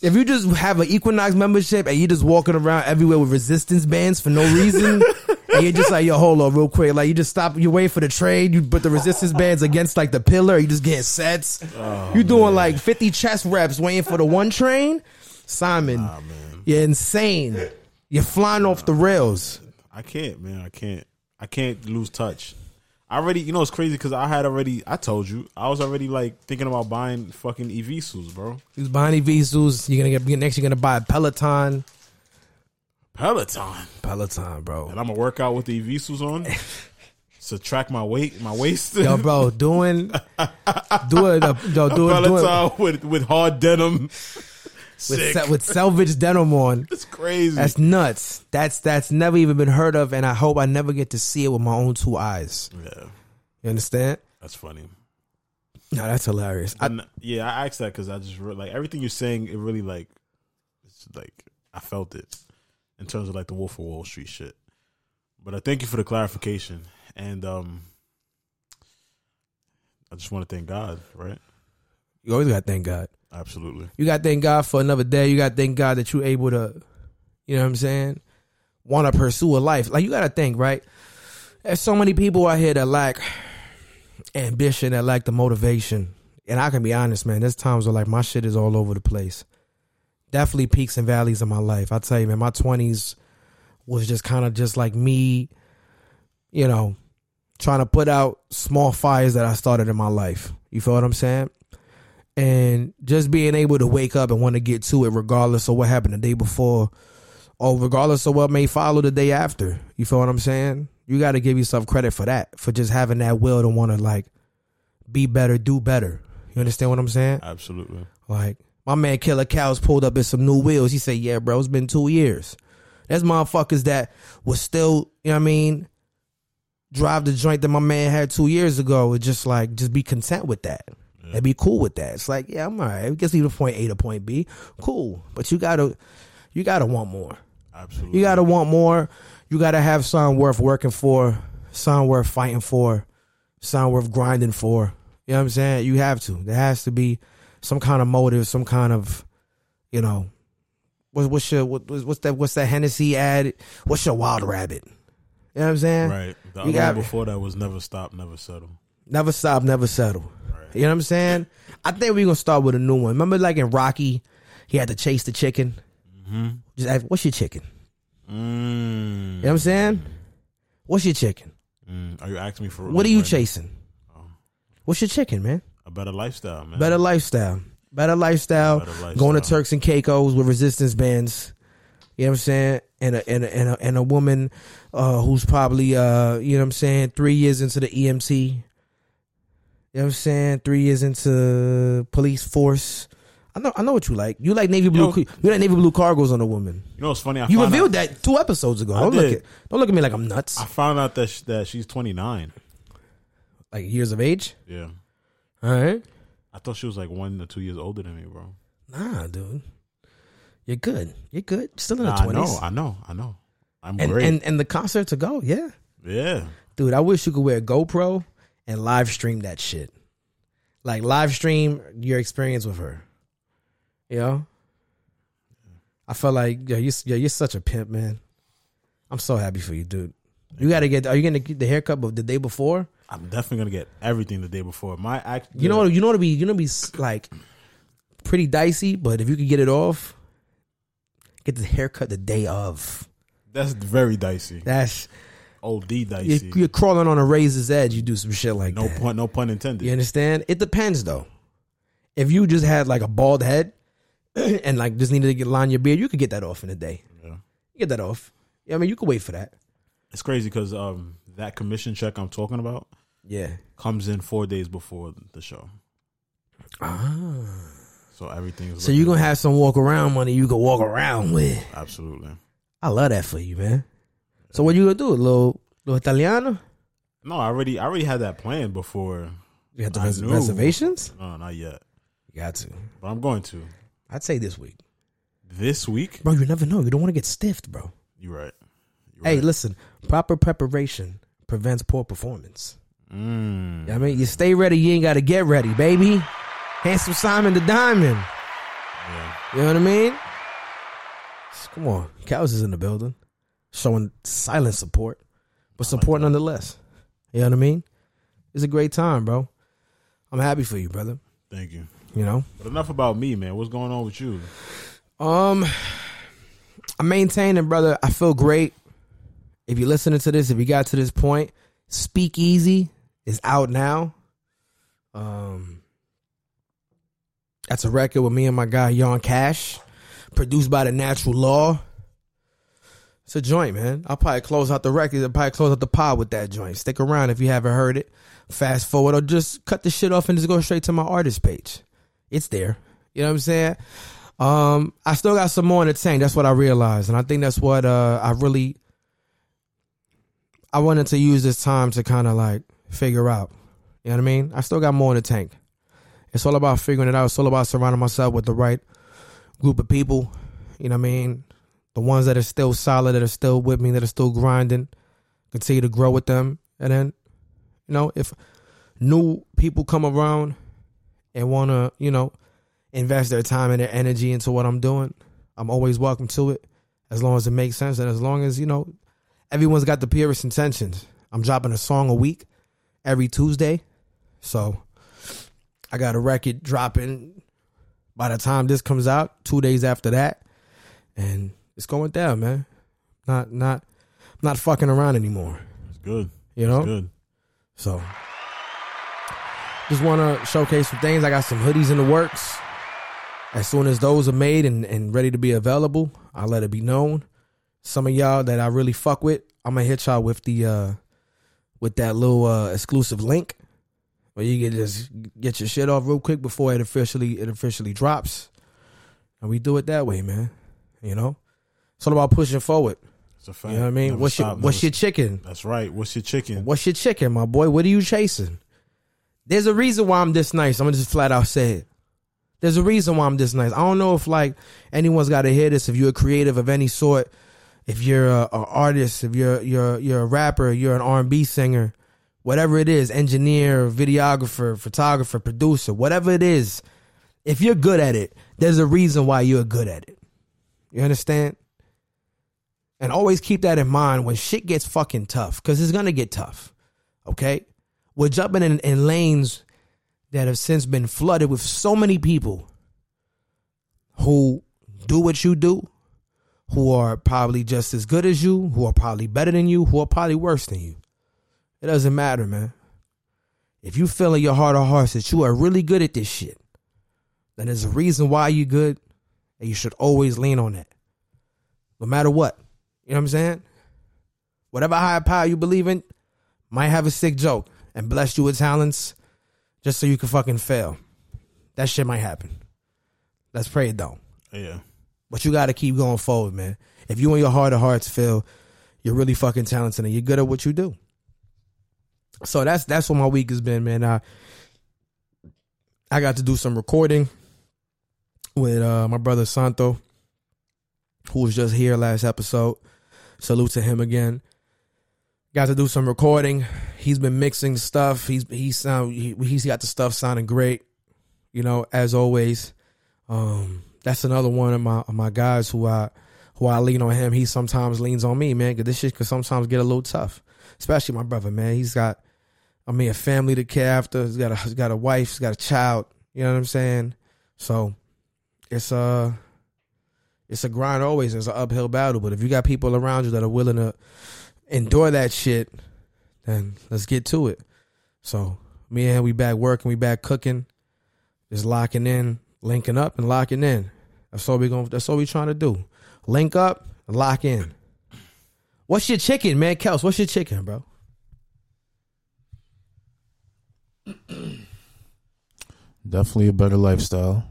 If you just have an Equinox membership and you're just walking around everywhere with resistance bands for no reason, and you're just like, yo, hold on real quick. Like you just stop, you wait for the trade, you put the resistance bands against like the pillar, you just getting sets. Oh, you doing like 50 chest reps waiting for the one train. Simon, you're insane. You're flying off the rails. I can't, man. I can't. I can't lose touch. I already, you know, it's crazy because I had already. I told you, I was already like thinking about buying fucking Evisus, bro. He's buying Visuals. You're gonna get next. You're gonna buy a Peloton. Peloton, Peloton, bro. and I'm gonna work out with the Evisus on to track my weight, my waist. Yo, bro, doing, doing, uh, yo, doing, doing with with hard denim. With, Sick. with selvage denim on. it's crazy. That's nuts. That's that's never even been heard of, and I hope I never get to see it with my own two eyes. yeah, You understand? that's funny. No, that's hilarious. I, yeah, I asked that because I just re- like everything you're saying. It really like, it's like I felt it in terms of like the Wolf of Wall Street shit. But I thank you for the clarification, and um, I just want to thank God, right? you always got to thank God. Absolutely. You got to thank God for another day. You got to thank God that you're able to, you know what I'm saying, want to pursue a life. Like, you got to think, right? There's so many people out here that lack ambition, that lack the motivation. And I can be honest, man, there's times where, like, my shit is all over the place. Definitely peaks and valleys in my life. I tell you, man, my 20s was just kind of just like me, you know, trying to put out small fires that I started in my life. You feel what I'm saying? And just being able to wake up and want to get to it regardless of what happened the day before or regardless of what may follow the day after. You feel what i'm saying? You got to give yourself credit for that for just having that will to want to like be better do better. You understand what i'm saying? Absolutely. like my man killer cows pulled up in some new wheels. He said yeah bro it's been two years. There's motherfuckers that was still you know what i mean drive the joint that my man had two years ago and just like just be content with that and be cool with that. It's like, yeah, I'm all right. We can see the point A to point B. Cool. But you gotta you gotta want more. Absolutely. You gotta want more. You gotta have something worth working for, something worth fighting for, something worth grinding for. You know what I'm saying? You have to. There has to be some kind of motive, some kind of, you know, what, what's your what, what's that what's that Hennessy ad? What's your wild rabbit? You know what I'm saying? right. The You other got- one before that was never stop, never settle. Never stop, never settle. You know what I'm saying? I think we're gonna start with a new one. Remember, like in Rocky, he had to chase the chicken. Just ask, what's your chicken? Mm. You know what I'm saying? What's your chicken? Mm. Are you asking me for What are you right chasing? What's your chicken, man? A better lifestyle, man. Better lifestyle. Better lifestyle. Better lifestyle. Going to Turks and Caicos with resistance bands. You know what I'm saying? And a and a and a, and a woman uh, who's probably uh, you know what I'm saying, three years into the EMT. You know what I'm saying? Three years into police force. I know I know what you like. You like navy blue Yo. you like navy blue cargos on a woman. You know what's funny? I You revealed out, that two episodes ago. I Don't look at don't look at me like I'm nuts. I found out that sh- that she's 29. Like years of age. Yeah. All right. I thought she was like one or two years older than me, bro. Nah, dude. You're good. You're good. Still in the Nah, I know, I know, I know. I'm and, great. and and the concert to go, yeah. yeah. Dude, I wish you could wear a GoPro and live stream that shit. Like live stream your experience with her. You know? I felt like yeah, you yeah, you're such a pimp, man. I'm so happy for you, dude. You gotta get are you gonna get the haircut of the day before? I'm definitely gonna get everything the day before. My act. You know you know to be you know be like pretty dicey, but if you could get it off, get the haircut the day of. that's very dicey. That's OD you're, you're crawling on a razor's edge. You do some shit like no that. pun, no pun intended. You understand? It depends though. If you just had like a bald head and like just needed to get line your beard, you could get that off in a day. Yeah. Get that off. Yeah, I mean you could wait for that. It's crazy because um that commission check I'm talking about Yeah. comes in four days before the show, Ah. so everything is. So you're gonna have some walk around money you can walk around with. absolutely. I love that for you, man. So what you gonna do? A little little Italiano? No, I already I already had that plan before. You got the I res- knew. reservations? No, not yet, You got to. but I'm going to I'd say this week. this week. Bro, you never know. You don't want to get stiffed, bro. You're right. You're Hey, right. listen, proper preparation prevents poor performance. Mm. I mean, you stay ready, you ain't got to get ready, baby. Handsome Simon the Diamond. Yeah. You know what I mean? Come on. Cows is in the building. Showing silent support, but support nonetheless. You know what I mean? It's a great time, bro. I'm happy for you, brother. Thank you. You know? But enough about me, man. What's going on with you? Um, I'm maintaining, brother. I feel great. If you're listening to this, if you got to this point, Speak Easy is out now. Um, that's a record with me and my guy Yon Cash, produced by the Natural Law. It's a joint, man. I'll probably close out the record. I'll probably close out the pod with that joint. Stick around if you haven't heard it. Fast forward or just cut the shit off and just go straight to my artist page. It's there. You know what I'm saying? Um, I still got some more in the tank. That's what I realized, and I think that's what uh I really I wanted to use this time to kind of like figure out. You know what I mean? I still got more in the tank. it's all about figuring it out. It's all about surrounding myself with the right group of people. You know what I mean? The ones that are still solid, that are still with me, that are still grinding. Continue to grow with them, and then, you know, if new people come around and want to, you know, invest their time and their energy into what I'm doing, I'm always welcome to it, as long as it makes sense and as long as you know everyone's got the purest intentions. I'm dropping a song a week every Tuesday, so I got a record dropping by the time this comes out, two days after that, and it's going down, man. Not not not fucking around anymore. It's good. You know, It's good. so just want to showcase some things. I got some hoodies in the works. As soon as those are made and, and ready to be available, I'll let it be known. Some of y'all that I really fuck with, I'm gonna hit y'all with the uh with that little uh exclusive link where you can just get your shit off real quick before it officially it officially drops. And we do it that way, man. You know? It's all about pushing forward. It's a fact. You know what I mean? Never what's your stop, what's your chicken? That's right. What's your chicken? What's your chicken, my boy? What are you chasing? There's a reason why I'm this nice. I'm gonna just flat out say it. There's a reason why I'm this nice. I don't know if like anyone's got to hear this. If you're a creative of any sort, if you're a, a artist, if you're you're you're a rapper, you're an R&B singer, whatever it is, engineer, videographer, photographer, producer, whatever it is, if you're good at it, there's a reason why you're good at it. You understand? And always keep that in mind when shit gets fucking tough, because it's gonna get tough. Okay? We're jumping in, in lanes that have since been flooded with so many people who do what you do, who are probably just as good as you, who are probably better than you, who are probably worse than you. It doesn't matter, man. If you feel in your heart of hearts that you are really good at this shit, then there's a reason why you're good, and you should always lean on that. No matter what. You know what I'm saying? Whatever higher power you believe in might have a sick joke and bless you with talents just so you can fucking fail. That shit might happen. Let's pray it don't. Yeah. But you got to keep going forward, man. If you in your heart of hearts feel you're really fucking talented and you're good at what you do. So that's that's what my week has been, man. I I got to do some recording with uh, my brother Santo, who was just here last episode. Salute to him again. Got to do some recording. He's been mixing stuff. He's he's sound he, he's got the stuff sounding great. You know, as always. Um, that's another one of my of my guys who I who I lean on him. He sometimes leans on me, man, because this shit can sometimes get a little tough. Especially my brother, man. He's got, I mean, a family to care after. He's got a he's got a wife. He's got a child. You know what I'm saying? So it's a it's a grind always. It's an uphill battle. But if you got people around you that are willing to endure that shit, then let's get to it. So me and we back working. We back cooking. Just locking in, linking up, and locking in. That's all we going. That's all we trying to do. Link up, lock in. What's your chicken, man? Kels, what's your chicken, bro? Definitely a better lifestyle.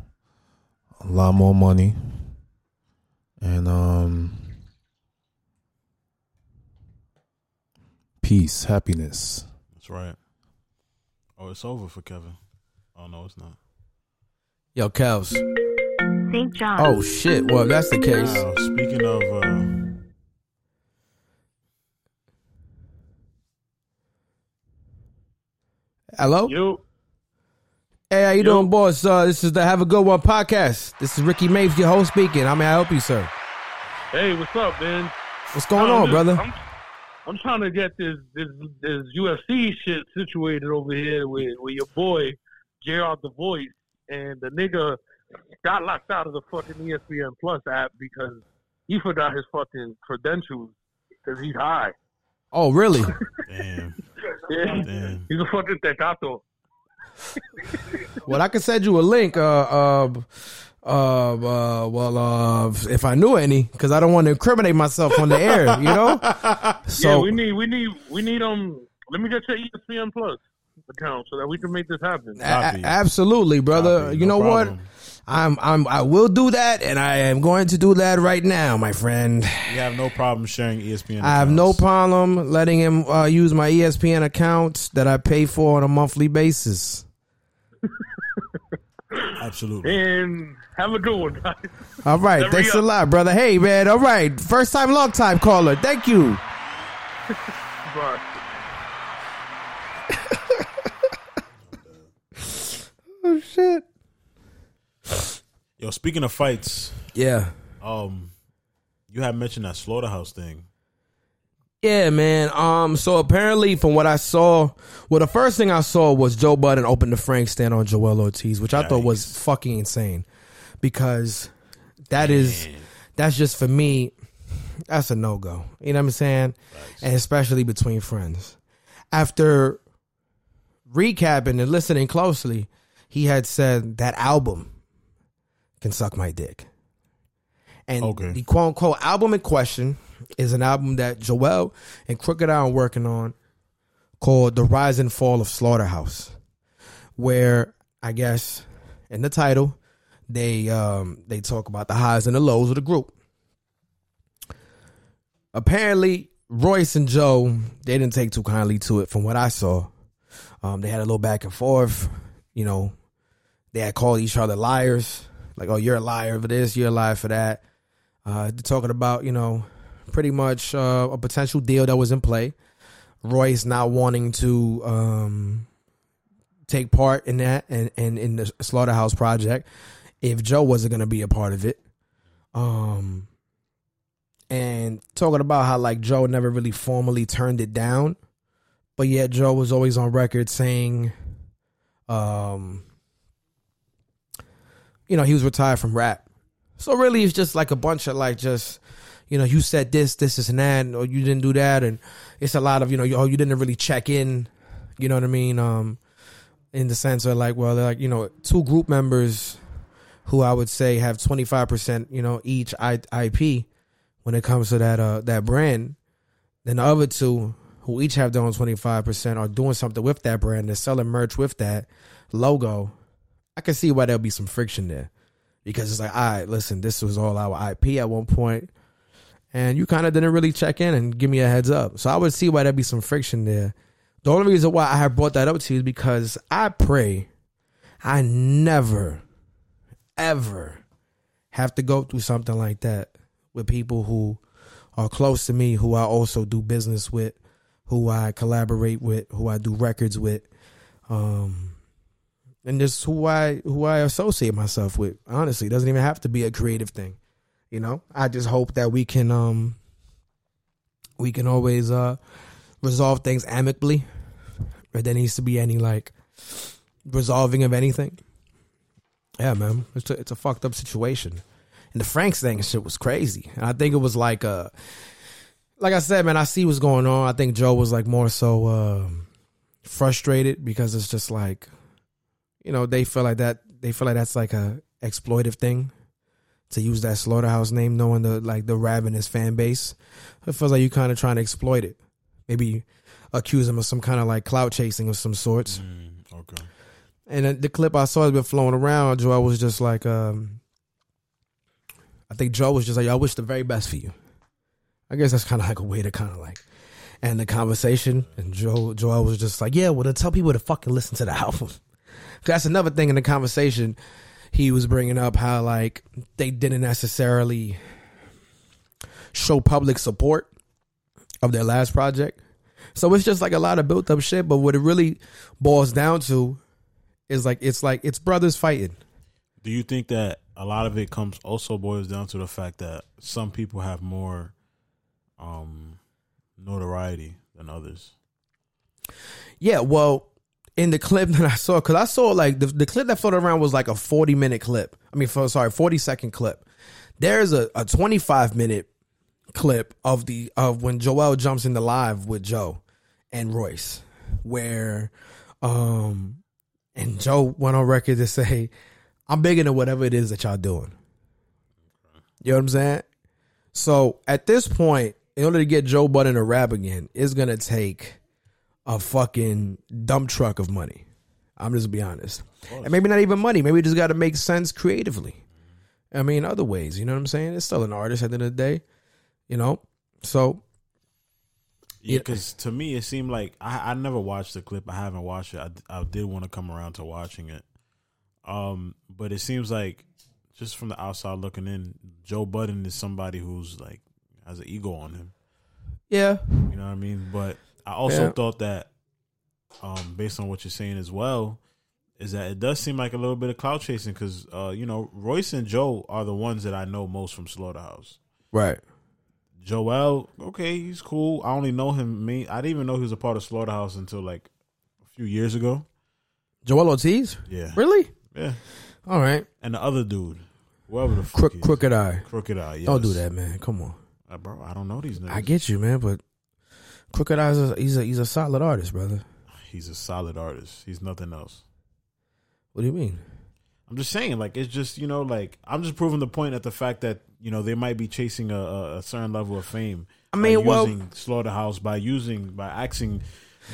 A lot more money. And um peace, happiness. That's right. Oh, it's over for Kevin. Oh no, it's not. Yo, Kels. St. John. Oh shit. Well, if that's the case. Wow, speaking of, uh, Hello. You, Hey, how you doing, boss? Uh, this is the Have a Good One podcast. This is Ricky Mapes, your host speaking. How may I help you, sir? hey, what's up, man? What's going on, this- brother? I'm, I'm trying to get this this this UFC shit situated over here with with your boy Gerard the Voice, and the nigga got locked out of the fucking ESPN Plus app because he forgot his fucking credentials because he's high. Oh, really? damn, Yeah, damn. he's a fucking tecato. well, I could send you a link. Uh, uh, uh, uh well, uh, if I knew any, because I don't want to incriminate myself on the air, you know. So yeah, we need we need we need um. Let me get your ESPN Plus account so that we can make this happen. A- absolutely, brother. Copy, you no know problem. what? I'm I'm I will do that, and I am going to do that right now, my friend. You have no problem sharing ESPN. I have no problem letting him uh, use my ESPN account that I pay for on a monthly basis. Absolutely. And have a good one, guys. All right, Never thanks a lot, brother. Hey, man. All right, first time, long time caller. Thank you. Bye. Oh shit. Yo, speaking of fights, Yeah. um, you had mentioned that slaughterhouse thing. Yeah, man. Um, so apparently, from what I saw, well, the first thing I saw was Joe Budden open the Frank stand on Joel Ortiz, which I thought was fucking insane, because that is that's just for me. That's a no go. You know what I'm saying? And especially between friends. After recapping and listening closely, he had said that album can suck my dick. And Okay. the quote unquote album in question is an album that Joel and Crooked I are working on called The Rise and Fall of Slaughterhouse. Where I guess in the title they um they talk about the highs and the lows of the group. Apparently Royce and Joe they didn't take too kindly to it from what I saw. Um they had a little back and forth, you know. They had called each other liars. Like, oh, you're a liar for this, you're a liar for that. Uh, talking about, you know, pretty much uh, a potential deal that was in play. Royce not wanting to um, take part in that and, and in the slaughterhouse project if Joe wasn't going to be a part of it. Um, and talking about how like Joe never really formally turned it down, but yet Joe was always on record saying, um, you know, he was retired from rap. So really, it's just like a bunch of like just, you know, you said this, this, this, and that, or you didn't do that, and it's a lot of you know, you, oh, you didn't really check in. You know what I mean? Um, in the sense of like, well, they're like you know, two group members who I would say have twenty five percent, you know, each IP when it comes to that uh that brand. Then the other two who each have their own twenty five percent are doing something with that brand. They're selling merch with that logo. I can see why there'll be some friction there because it's like, all right, listen, this was all our IP at one point, and you kind of didn't really check in and give me a heads up. So I would see why there'd be some friction there. The only reason why I have brought that up to you is because I pray I never, ever have to go through something like that with people who are close to me, who I also do business with, who I collaborate with, who I do records with. Um, and just who I who I associate myself with. Honestly, it doesn't even have to be a creative thing. You know, I just hope that we can um we can always uh resolve things amicably. If there needs to be any like resolving of anything. Yeah, man, it's a, it's a fucked up situation. And the Franks thing shit was crazy. And I think it was like uh like I said, man, I see what's going on. I think Joe was like more so um frustrated because it's just like you know, they feel like that they feel like that's like a exploitive thing to use that slaughterhouse name, knowing the like the ravenous fan base. It feels like you kind of trying to exploit it. Maybe accuse him of some kind of like clout chasing of some sorts. Okay. And the clip I saw has been flowing around. Joel was just like, um, I think Joe was just like, I wish the very best for you. I guess that's kind of like a way to kind of like end the conversation. And Joe, Joel was just like, yeah, well, then tell people to fucking listen to the album. That's another thing in the conversation. He was bringing up how like they didn't necessarily show public support of their last project. So it's just like a lot of built up shit. But what it really boils down to is like it's like it's brothers fighting. Do you think that a lot of it comes also boils down to the fact that some people have more um notoriety than others? Yeah, well, in the clip that I saw, because I saw like the, the clip that floated around was like a 40 minute clip. I mean, for, sorry, 40 second clip. There's a, a 25 minute clip of the of when Joel jumps in the live with Joe and Royce, where um and Joe went on record to say, I'm big into whatever it is that y'all doing. You know what I'm saying? So at this point, in order to get Joe Budden to rap again, it's gonna take a fucking dump truck of money. I'm just be honest. And maybe not even money. Maybe we just got to make sense creatively. I mean, other ways. You know what I'm saying? It's still an artist at the end of the day. You know? So, Yeah, because to me it seemed like I, I never watched the clip. I haven't watched it. I, I did want to come around to watching it. Um, but it seems like just from the outside looking in, Joe Budden is somebody who's like has an ego on him. Yeah. You know what I mean? But I also Yeah. thought that, um, based on what you're saying as well, is that it does seem like a little bit of clout chasing because, uh, you know, Royce and Joe are the ones that I know most from Slaughterhouse. Right. Joel, okay, he's cool. I only know him. Me, I didn't even know he was a part of Slaughterhouse until like a few years ago. Joel Ortiz? Yeah, Really? yeah. All right. And the other dude, whoever the fuck Crook, Crooked I. Crooked I. Yes. Don't do that, man. Come on. Uh, bro. I don't know these names. I get you, man, but Crooked I's is he's a he's a solid artist, brother. he's a solid artist. He's nothing else. What do you mean? I'm just saying, like it's just you know, like I'm just proving the point at the fact that you know they might be chasing a, a, a certain level of fame. I mean, by well- using Slaughterhouse by using by asking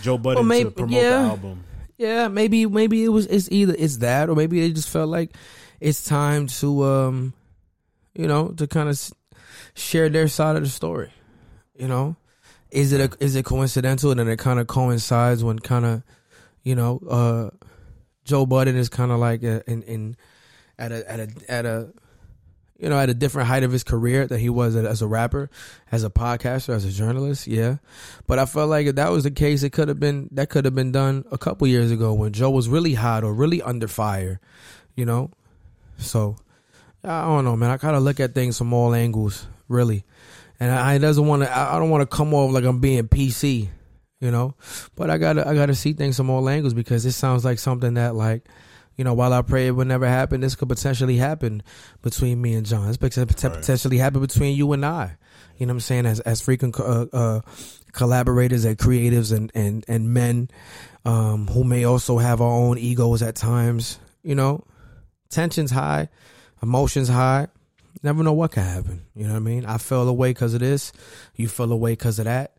Joe Budden maybe- to promote yeah. the album. Yeah, maybe maybe it was it's either it's that or maybe they just felt like it's time to um you know to kind of share their side of the story. You know, is it a, is it coincidental and it kind of coincides when kind of you know uh Joe Budden is kind of like a, in in at a at a at a you know at a different height of his career that he was as a rapper, as a podcaster, as a journalist. Yeah, but I felt like if that was the case, it could have been that could have been done a couple years ago when Joe was really hot or really under fire, you know. So I don't know, man. I kind of look at things from all angles, really, and I, I doesn't want to. I don't want to come off like I'm being PC, you know. But I gotta I gotta see things from all angles because this sounds like something that like. You know, while I pray it would never happen, this could potentially happen between me and John. This could pot- potentially happen between you and I. You know what I'm saying? As as frequent uh, uh, collaborators and creatives and and and men um, who may also have our own egos at times. You know, tensions high, emotions high. Never know what can happen. You know what I mean? I fell away because of this. You fell away because of that.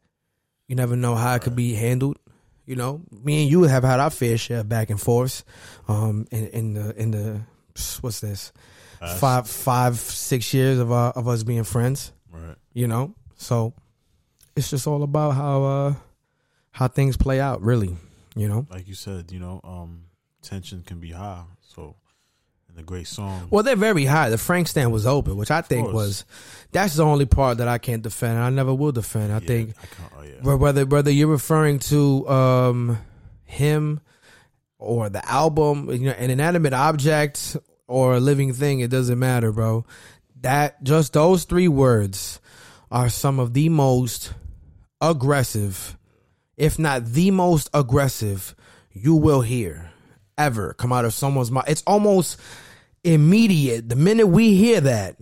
You never know how it could be handled. You know, me and you have had our fair share back and forth. Um, in, in the in the what's this five five six years of uh, of us being friends Right. you know so it's just all about how uh how things play out really you know Like you said, you know, um, tension can be high. So, in the great song, well they're very high. The frank stand was open which i think was that's the only part that i can't defend. And i never will defend. I yeah, think I oh yeah, whether whether you're referring to um him or the album you know an inanimate object or a living thing it doesn't matter bro. That just those three words are some of the most aggressive if not the most aggressive you will hear ever come out of someone's mouth. It's almost immediate the minute we hear that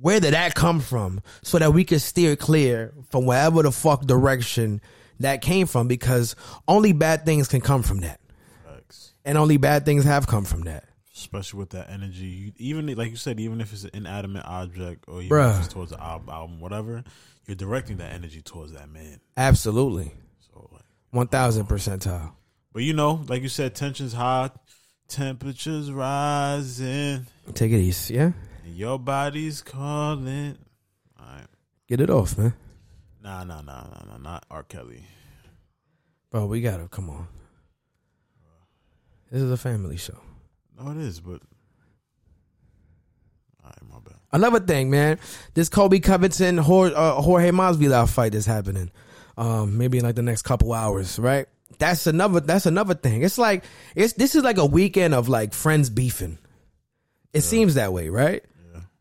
where did that come from so that we can steer clear from wherever the fuck direction that came from because only bad things can come from that Facts. and only bad things have come from that especially with that energy. You, even like you said, even if it's an inanimate object or even Bruh. if it's towards the album, whatever, you're directing that energy towards that man. absolutely So, like, 1000 percentile but you know, like you said, tensions high, temperatures rising, take it easy yeah your body's calling. All right, get it off man nah, nah, nah, nah, nah, not R. Kelly. bro we gotta come on this is a family show No, it is, but all right, my bad. Another thing, man, this Colby Covington Jorge, uh, Jorge Masvidal fight that's happening, um, maybe in like the next couple hours, right? That's another. That's another thing. It's like it's this is like a weekend of like friends beefing. It seems that way, right?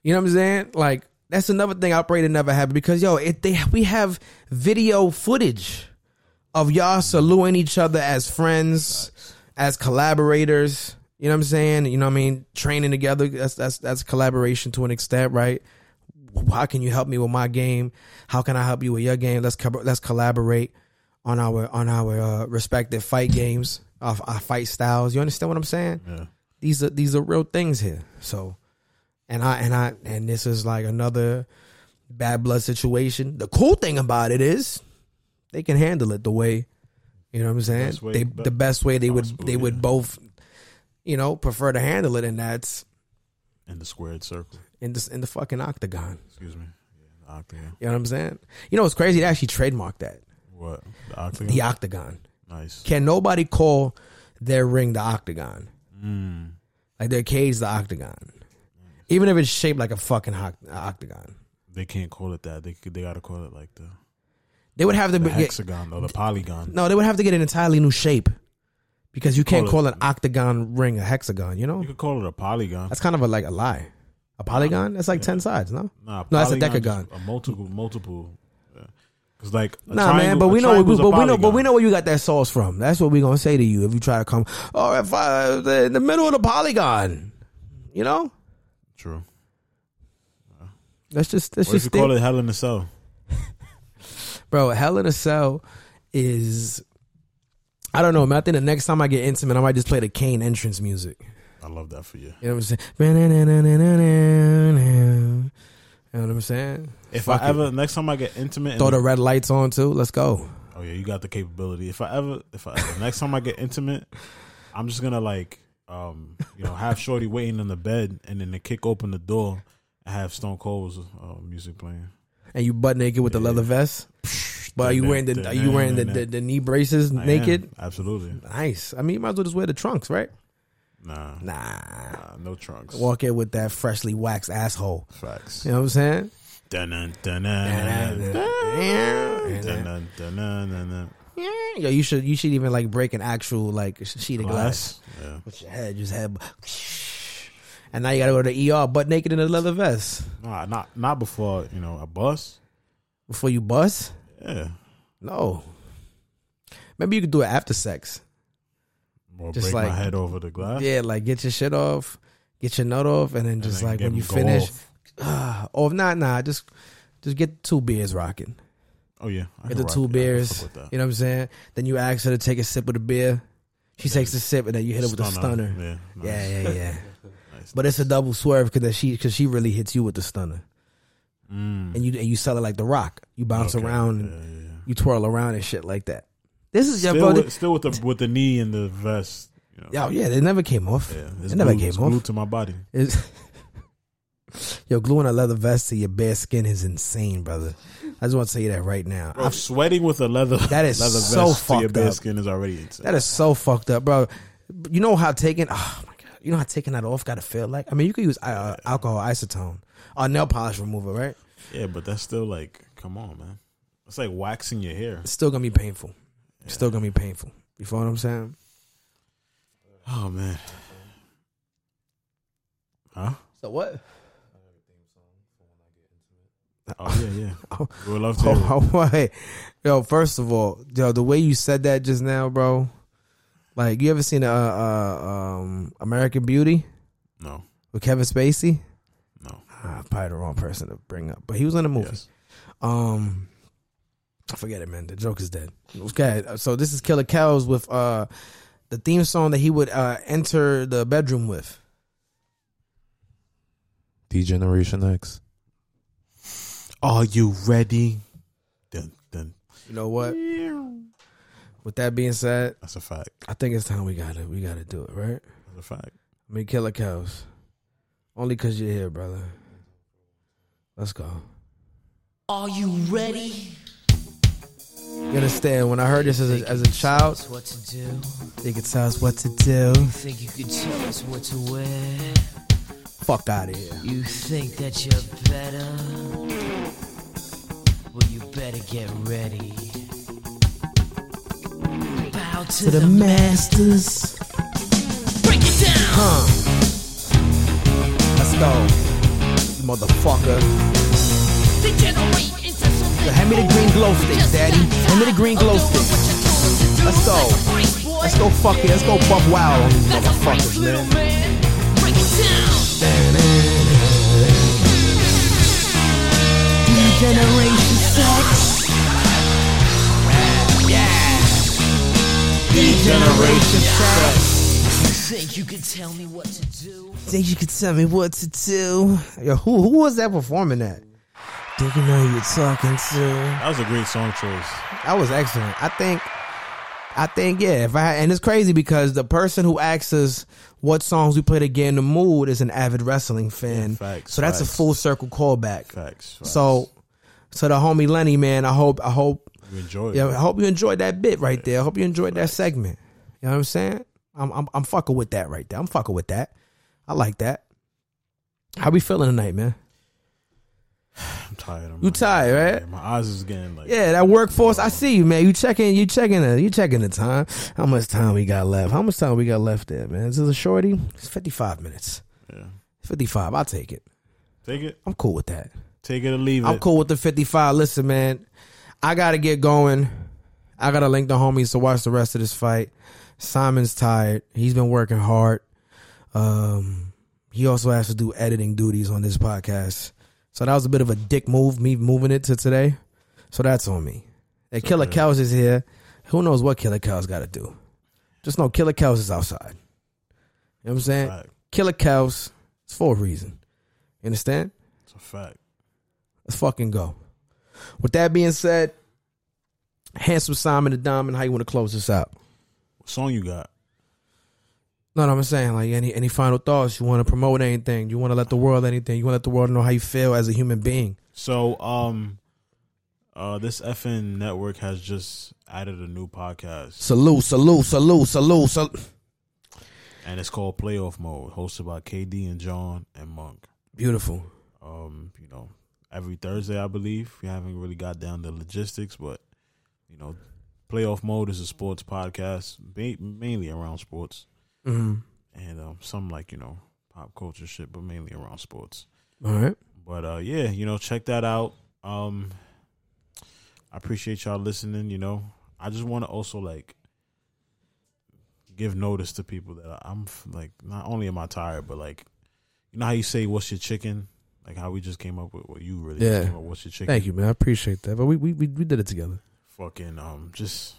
You know what I'm saying? Like that's another thing I pray to never happen because yo, it they we have video footage of y'all saluting each other as friends, as collaborators. You know what I'm saying? You know what I mean? Training together. That's that's that's collaboration to an extent, right? How can you help me with my game? How can I help you with your game? Let's co- let's collaborate on our on our uh, respective fight games, our, our fight styles. You understand what I'm saying? Yeah, these are these are real things here. So, and I and I and this is like another bad blood situation. The cool thing about it is they can handle it the way you know what I'm saying. Best way- they the best way they would possible, they would both you know prefer to handle it, and that's in the squared circle. in the in the fucking octagon. Excuse me. Yeah, octagon. You know what I'm saying? You know what's crazy? They actually trademarked that What the octagon? the octagon. nice. Can nobody call their ring the octagon? Mm. Like their cage the octagon, even if it's shaped like a fucking octagon. They can't call it that. They they gotta call it like the, They would have to the get, hexagon or the polygon. no. They would have to get an entirely new shape because you can't Call call it- an octagon ring a hexagon. You know, You could call it a polygon. that's kind of a, like a lie. A polygon? That's like ten sides, no? Nah, No, that's a decagon. A multiple, multiple. Cause like Nah, man, but we know, but we know, but we know where you got that sauce from. That's what we gonna say to you if you try to come. Oh, if I in the middle of the polygon, you know, True. let's just let's What if just you call it Hell in a Cell? bro. Hell in a Cell is. I don't know, man. I think the next time I get intimate, I might just play the Kane entrance music. I love that for you. You know what I'm saying? You know what I'm saying? If Fuck I it. ever next time I get intimate, Throw the red lights on too. Let's go. oh yeah, you got the capability. If I ever, if I the next time I get intimate, I'm just gonna like, um, you know, have Shorty waiting in the bed, and then to kick open the door, and have Stone Cold's uh, music playing. And you butt naked with the leather vest. But are you wearing the are you wearing the, the, the knee braces I am, naked? absolutely. Nice. I mean, you might as well just wear the trunks, right? Nah, Nah. nah, no trunks. Walk in with that freshly waxed asshole. Facts. You know what I'm saying? Dun-dun, dun-dun, dun-dun. Yo, you should you should even like break an actual like sheet of glass, Glass. Yeah. with your head, just head. And now you gotta go to the ER butt naked in a leather vest Nah, not not before you know a bus. before you bust. Yeah. No. Maybe you could do it after sex. Or Just break like- my head over the glass. Yeah, like get your shit off, get your nut off, and then just then like when you finish, ah, or if not, nah, just just get two beers rocking. Oh yeah. I Get the two it. Beers. fuck with that. You know what I'm saying? Then you ask her to take a sip of the beer. She takes a sip, and then you hit her with the stunner. Yeah. Yeah, nice. yeah, yeah. Nice. But it's a double swerve because she because she really hits you with the stunner, Mm. and you and you sell it like the Rock. You bounce Okay. around, yeah, yeah. you twirl around and shit like that. This is yeah, Still, bro. with, still with the with the knee and the vest. You know. Yo, yeah, they never came off. Yeah, it's It never glued- came it's off. glued to my body. It's, yo, gluing a leather vest to your bare skin is insane, brother. I just want to say that right now. Bro, I'm sweating with a leather That is leather so vest to your bare up. skin is already insane. that is so fucked up, bro. You know how taking oh my god, you know how taking that off got to feel like. I mean, you could use uh, alcohol isotone or nail polish remover, right? yeah, but that's still like, come on, man. It's like waxing your hair. It's still gonna be painful. It's still gonna be painful. You feel what I'm saying? Oh man. Huh? So what? Oh yeah, yeah. Oh. We would love to. Oh, oh, wait. Yo, first of all, yo, the way you said that just now, bro. Like, you ever seen uh, uh um American Beauty No, with Kevin Spacey? no. Ah, probably the wrong person to bring up, but he was in the movie. Yes. Um, I forget it, man. The joke is dead. Okay, so this is Killer Cows with uh the theme song that he would uh enter the bedroom with. D Generation X. Are you ready? Dun, dun. You know what? With that being said, That's a fact. I think it's time we got it. we gotta do it, right? That's a fact. I mean, Killer Cows. Only cause you're here, brother. Let's go. Are you ready? You understand? When I heard this as a, as a child, What to do? they could tell us what to do. Think you could tell us what to wear? Fuck out of here. You think that you're better? Well, you better get ready. Bow to, To the masters. Break it down. Huh. Let's go. Motherfucker. Yo, hand me the green glow sticks, daddy. Hand me the green glow sticks. Let's go. Let's go fuck it. Let's go buff wild on these motherfuckers, man. Generation sex. Yeah. Generation sex. You think you could tell me what to do? Think you could tell me what to do? Yo, who who was that performing that? You know you're talking to? That was a great song choice. That was excellent. I think, I think, yeah. If I and it's crazy because the person who asks us what songs we play to get the mood is an avid wrestling fan. Yeah, facts, so that's a full circle callback. Facts. facts. So, so the homie Lenny, man, I hope, I hope, you enjoy it. yeah, I hope you enjoyed that bit right there. I hope you enjoyed that segment. You know what I'm saying? I'm, I'm, I'm fucking with that right there. I'm fucking with that. I like that. How we feeling tonight, man? I'm tired. I'm You tired, right? Yeah, my eyes is getting like Yeah, that workforce. I see you, man. You checking, you checking the, you checking the time. How much time we got left? How much time we got left there, man? This is this a shorty? It's fifty five minutes. Yeah. Fifty five. I'll take it. Take it, I'm cool with that. take it or leave it. I'm cool with the 55. Listen, man, I got to get going. I got to link the homies to watch the rest of this fight. Simon's tired. He's been working hard. Um, he also has to do editing duties on this podcast. So that was a bit of a dick move, me moving it to today. So that's on me. And Killer Cows is here. Who knows what Killer Cows got to do? Just know Killer Cows is outside. You know what I'm saying? Fact. Killer Cows, it's for a reason. You understand? It's a fact. Let's fucking go. With that being said, handsome Simon the Diamond, how you want to close this out? What song you got? No, no, I'm saying like any any final thoughts? You want to promote anything? You want to let the world anything? You want to let the world know how you feel as a human being? So, um, uh, this FN network has just added a new podcast, Salute, salute, salute, salute, salute. and it's called Playoff Mode, hosted by KD and John and Monk. Beautiful. Um, you know, every Thursday, I believe. We haven't really got down the logistics, but you know, Playoff Mode is a sports podcast, ba- mainly around sports, hmm and um, some like you know pop culture shit, but mainly around sports. All right. But uh, yeah, you know, check that out. Um, I appreciate y'all listening. You know, I just want to also like give notice to people that I'm like, not only am I tired, but like, you know how you say, "What's your chicken?" Like how we just came up with what you really Yeah. came up. What's your chicken? Thank you, man. I appreciate that. But we we we, we did it together. Fucking um, just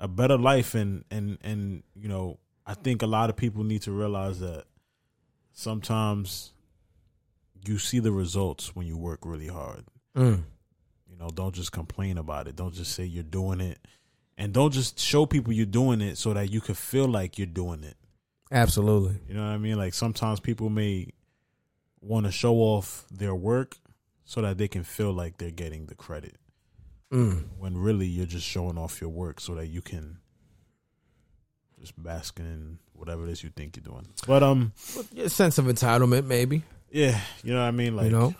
a better life, and and and you know, I think a lot of people need to realize that sometimes you see the results when you work really hard. Mm. You know, don't just complain about it. Don't just say you're doing it. And don't just show people you're doing it so that you can feel like you're doing it. Absolutely. You know what I mean? Like sometimes people may want to show off their work so that they can feel like they're getting the credit. Mm. When really you're just showing off your work so that you can just bask in whatever it is you think you're doing. But um A sense of entitlement, maybe. yeah, you know what I mean? Like you know,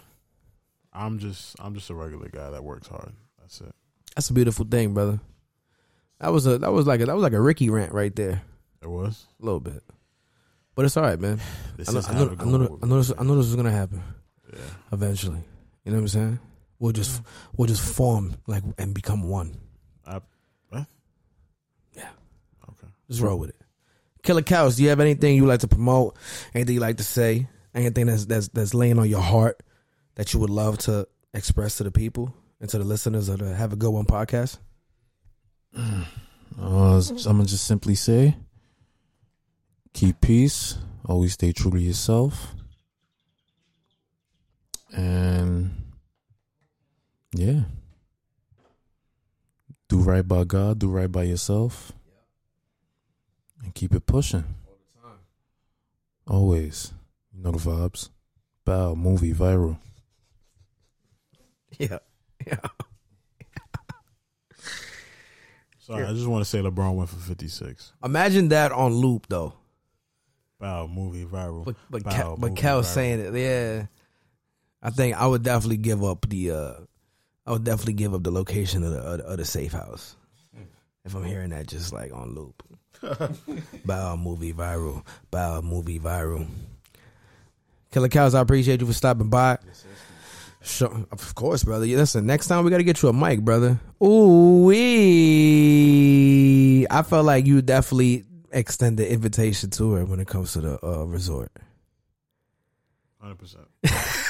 I'm just I'm just a regular guy that works hard. That's it. that's a beautiful thing, brother. That was a that was like a, that was like a Ricky rant right there, It was. a little bit. But it's all right, man. This I know, is I how know, I know, with I know, this, me. I know this was gonna happen Yeah. eventually. You know what I'm saying? We'll just we'll just form like and become one. I, what? Yeah. Okay. Just roll with it. Killer Cows, do you have anything you like to promote? Anything you like to say? Anything that's that's that's laying on your heart that you would love to express to the people and to the listeners of the Have a Good One podcast? Uh, I'm gonna just simply say, keep peace. Always stay true to yourself. And yeah, do right by God. Do right by yourself. And keep it pushing. Always, you know the vibes. Bow movie viral. Yeah. Yeah. Sorry, I just want to say LeBron went for 56. Imagine that on loop though. Wow, movie viral. But but Bow, Cal, but movie Cal viral. saying it, yeah. I think I would definitely give up the. uh I would definitely give up the location of the of the, of the safe house if I'm hearing that just like on loop. Bow movie viral. Bow movie viral. Killer Cows, I appreciate you for stopping by. Sure, of course, brother. Yeah, Listen, next time we got to get you a mic, brother. Ooh, wee. I felt like you definitely extend the invitation to her when it comes to the uh, resort.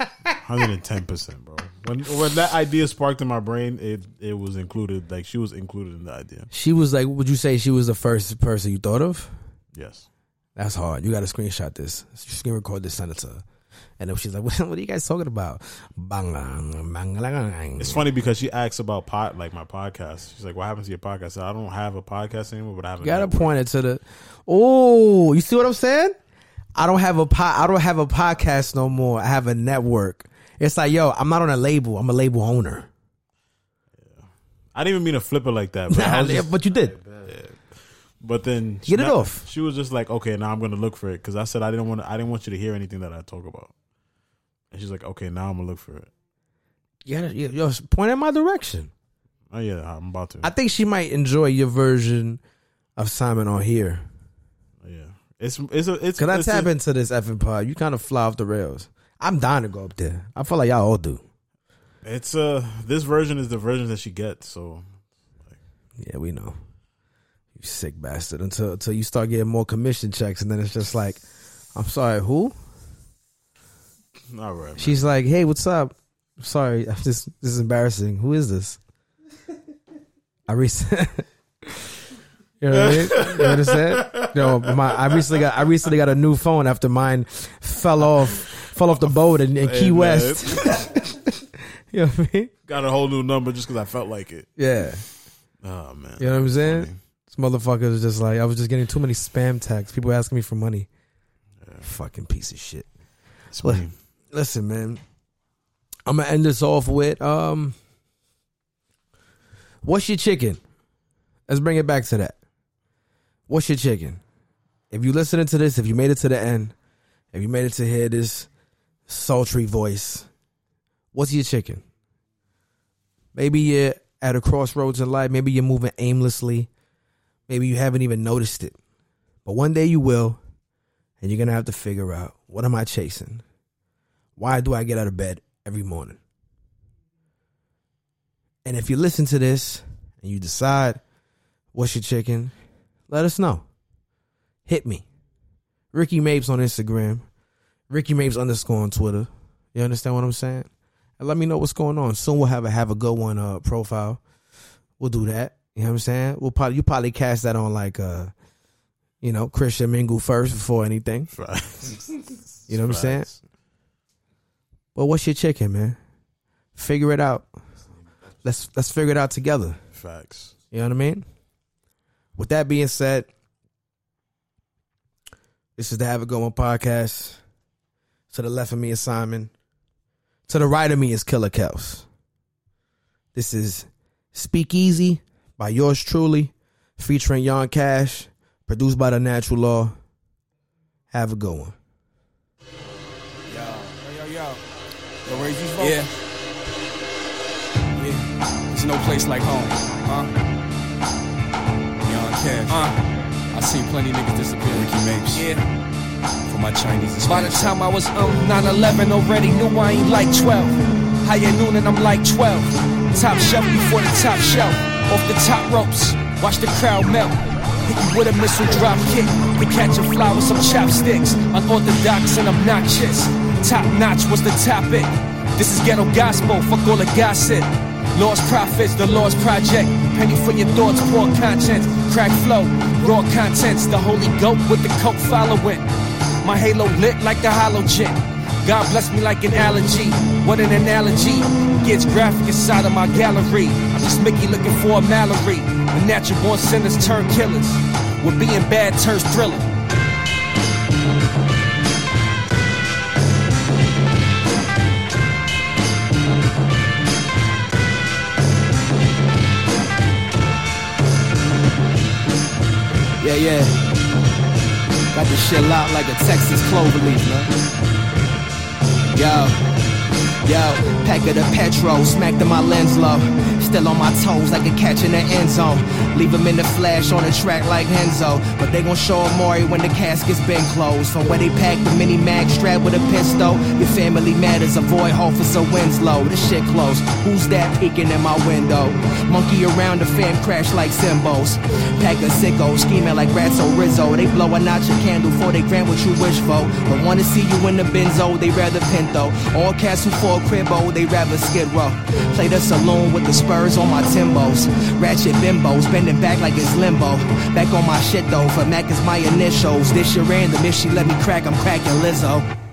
100%. 110%, bro. When when that idea sparked in my brain, it it was included. Like she was included in the idea. She was like, would you say she was the first person you thought of? Yes. That's hard. You got to screenshot this. Screen record this, send it to her. And then she's like, what, what are you guys talking about? It's funny because she asks about pod, like my podcast. She's like, "What happened to your podcast?" I, said, I don't have a podcast anymore, but I have. You gotta point it to the. Oh, you see what I'm saying? I don't have a po- I don't have a podcast no more. I have a network. It's like, yo, I'm not on a label. I'm a label owner. I didn't even mean to flip it like that, but, Nah, just- but you did. But then Get it not- off. She was just like, okay, now I'm gonna look for it because I said I didn't want to, I didn't want you to hear anything that I talk about. And she's like, okay, now I'm gonna look for it. Yeah, yo, yo, point in my direction. Oh yeah, I'm about to. I think she might enjoy your version of Simon on here. Yeah, it's it's a it's Cause I it's tap a- into this effing pod, you kind of fly off the rails. I'm dying to go up there. I feel like y'all all do. It's uh this version is the version that she gets. So Yeah, we know. You sick bastard. Until until you start getting more commission checks, and then it's just like, I'm sorry, who? all right, man. She's like, hey, what's up? Sorry, I'm just this is embarrassing. Who is this? I recently. You know what I mean? You understand? No, my I recently got I recently got a new phone after mine fell off fell off the boat in, in Key West. you know what I mean? got a whole new number just because I felt like it. Yeah. Oh man, You know what I'm saying? Funny. This motherfucker was just like I was just getting too many spam texts. People asking me for money. Fucking piece of shit. Funny. Listen, man. I'm gonna end this off with um What's your chicken? Let's bring it back to that. What's your chicken? If you listening to this, if you made it to the end, if you made it to hear this sultry voice, what's your chicken? Maybe you're at a crossroads in life, maybe you're moving aimlessly, maybe you haven't even noticed it. But one day you will, and you're gonna have to figure out what am I chasing? Why do I get out of bed every morning? And if you listen to this and you decide what's your chicken, let us know. Hit me. Ricky Mapes on Instagram. Ricky Mapes underscore on Twitter. You understand what I'm saying? And let me know what's going on. Soon we'll have a have a good one uh profile. We'll do that. You know what I'm saying? We'll probably you probably cast that on like uh you know, Christian Mingle first before anything. Right. You know what I'm saying? But what's your chicken, man? Figure it out. Let's let's figure it out together. Facts. You know what I mean? With that being said, this is the Have a Going podcast. To the left of me is Simon. To the right of me is Killer Kels. This is Speakeasy by yours truly, featuring Yon Cash, produced by the Natural Law. Have a good one. Yo, yo, yo. Yo, raise these vocals. Yeah. Yeah. There's no place like home. Huh? Cash. Uh. I seen plenty niggas disappear. Ricky Mapes. Yeah. For my Chinese By the time I was um 9-11, already knew I ain't like 12. Higher noon and I'm like 12. Top shelf before the top shelf. Off the top ropes, watch the crowd melt. Hit you with a missile drop kick. To catch a fly with some chopsticks. Unorthodox and obnoxious. Top notch was the topic. This is ghetto gospel, fuck all the gossip. Lost profits, the Lord's project. Penny for your thoughts, poor conscience. Crack flow, raw contents. The holy goat with the coke following. My halo lit like the halogen. God bless me like an allergy. What an analogy. Gets graphic inside of my gallery. I'm just Mickey looking for a Mallory. The natural born sinners turn killers. Where being bad turns thriller. Yeah, yeah. Got the shit locked like a Texas clover leaf, man. Yo, yo, pack of the petro, smacked in my lens low. Still on my toes like a catch in the end zone. Leave them in the flash on the track like Henzo. But they gon' show Amari when the casket's been closed. From where they pack the mini mag strap with a pistol. Your family matters, avoid Officer Winslow. This shit close. Who's that peeking in my window? Monkey around the fam crash like cymbals. Pack of sickos, scheming like Ratso Rizzo. They blow a notch a candle for they grant what you wish for. But wanna see you in the benzo, they rather pinto. All cats who fall cribbo, they rather skid row. Play the saloon with the spurs on my timbos. Ratchet bimbos, bending back like it's limbo. Back on my shit though, for Mac is my initials. This year and the she let me crack, I'm cracking Lizzo.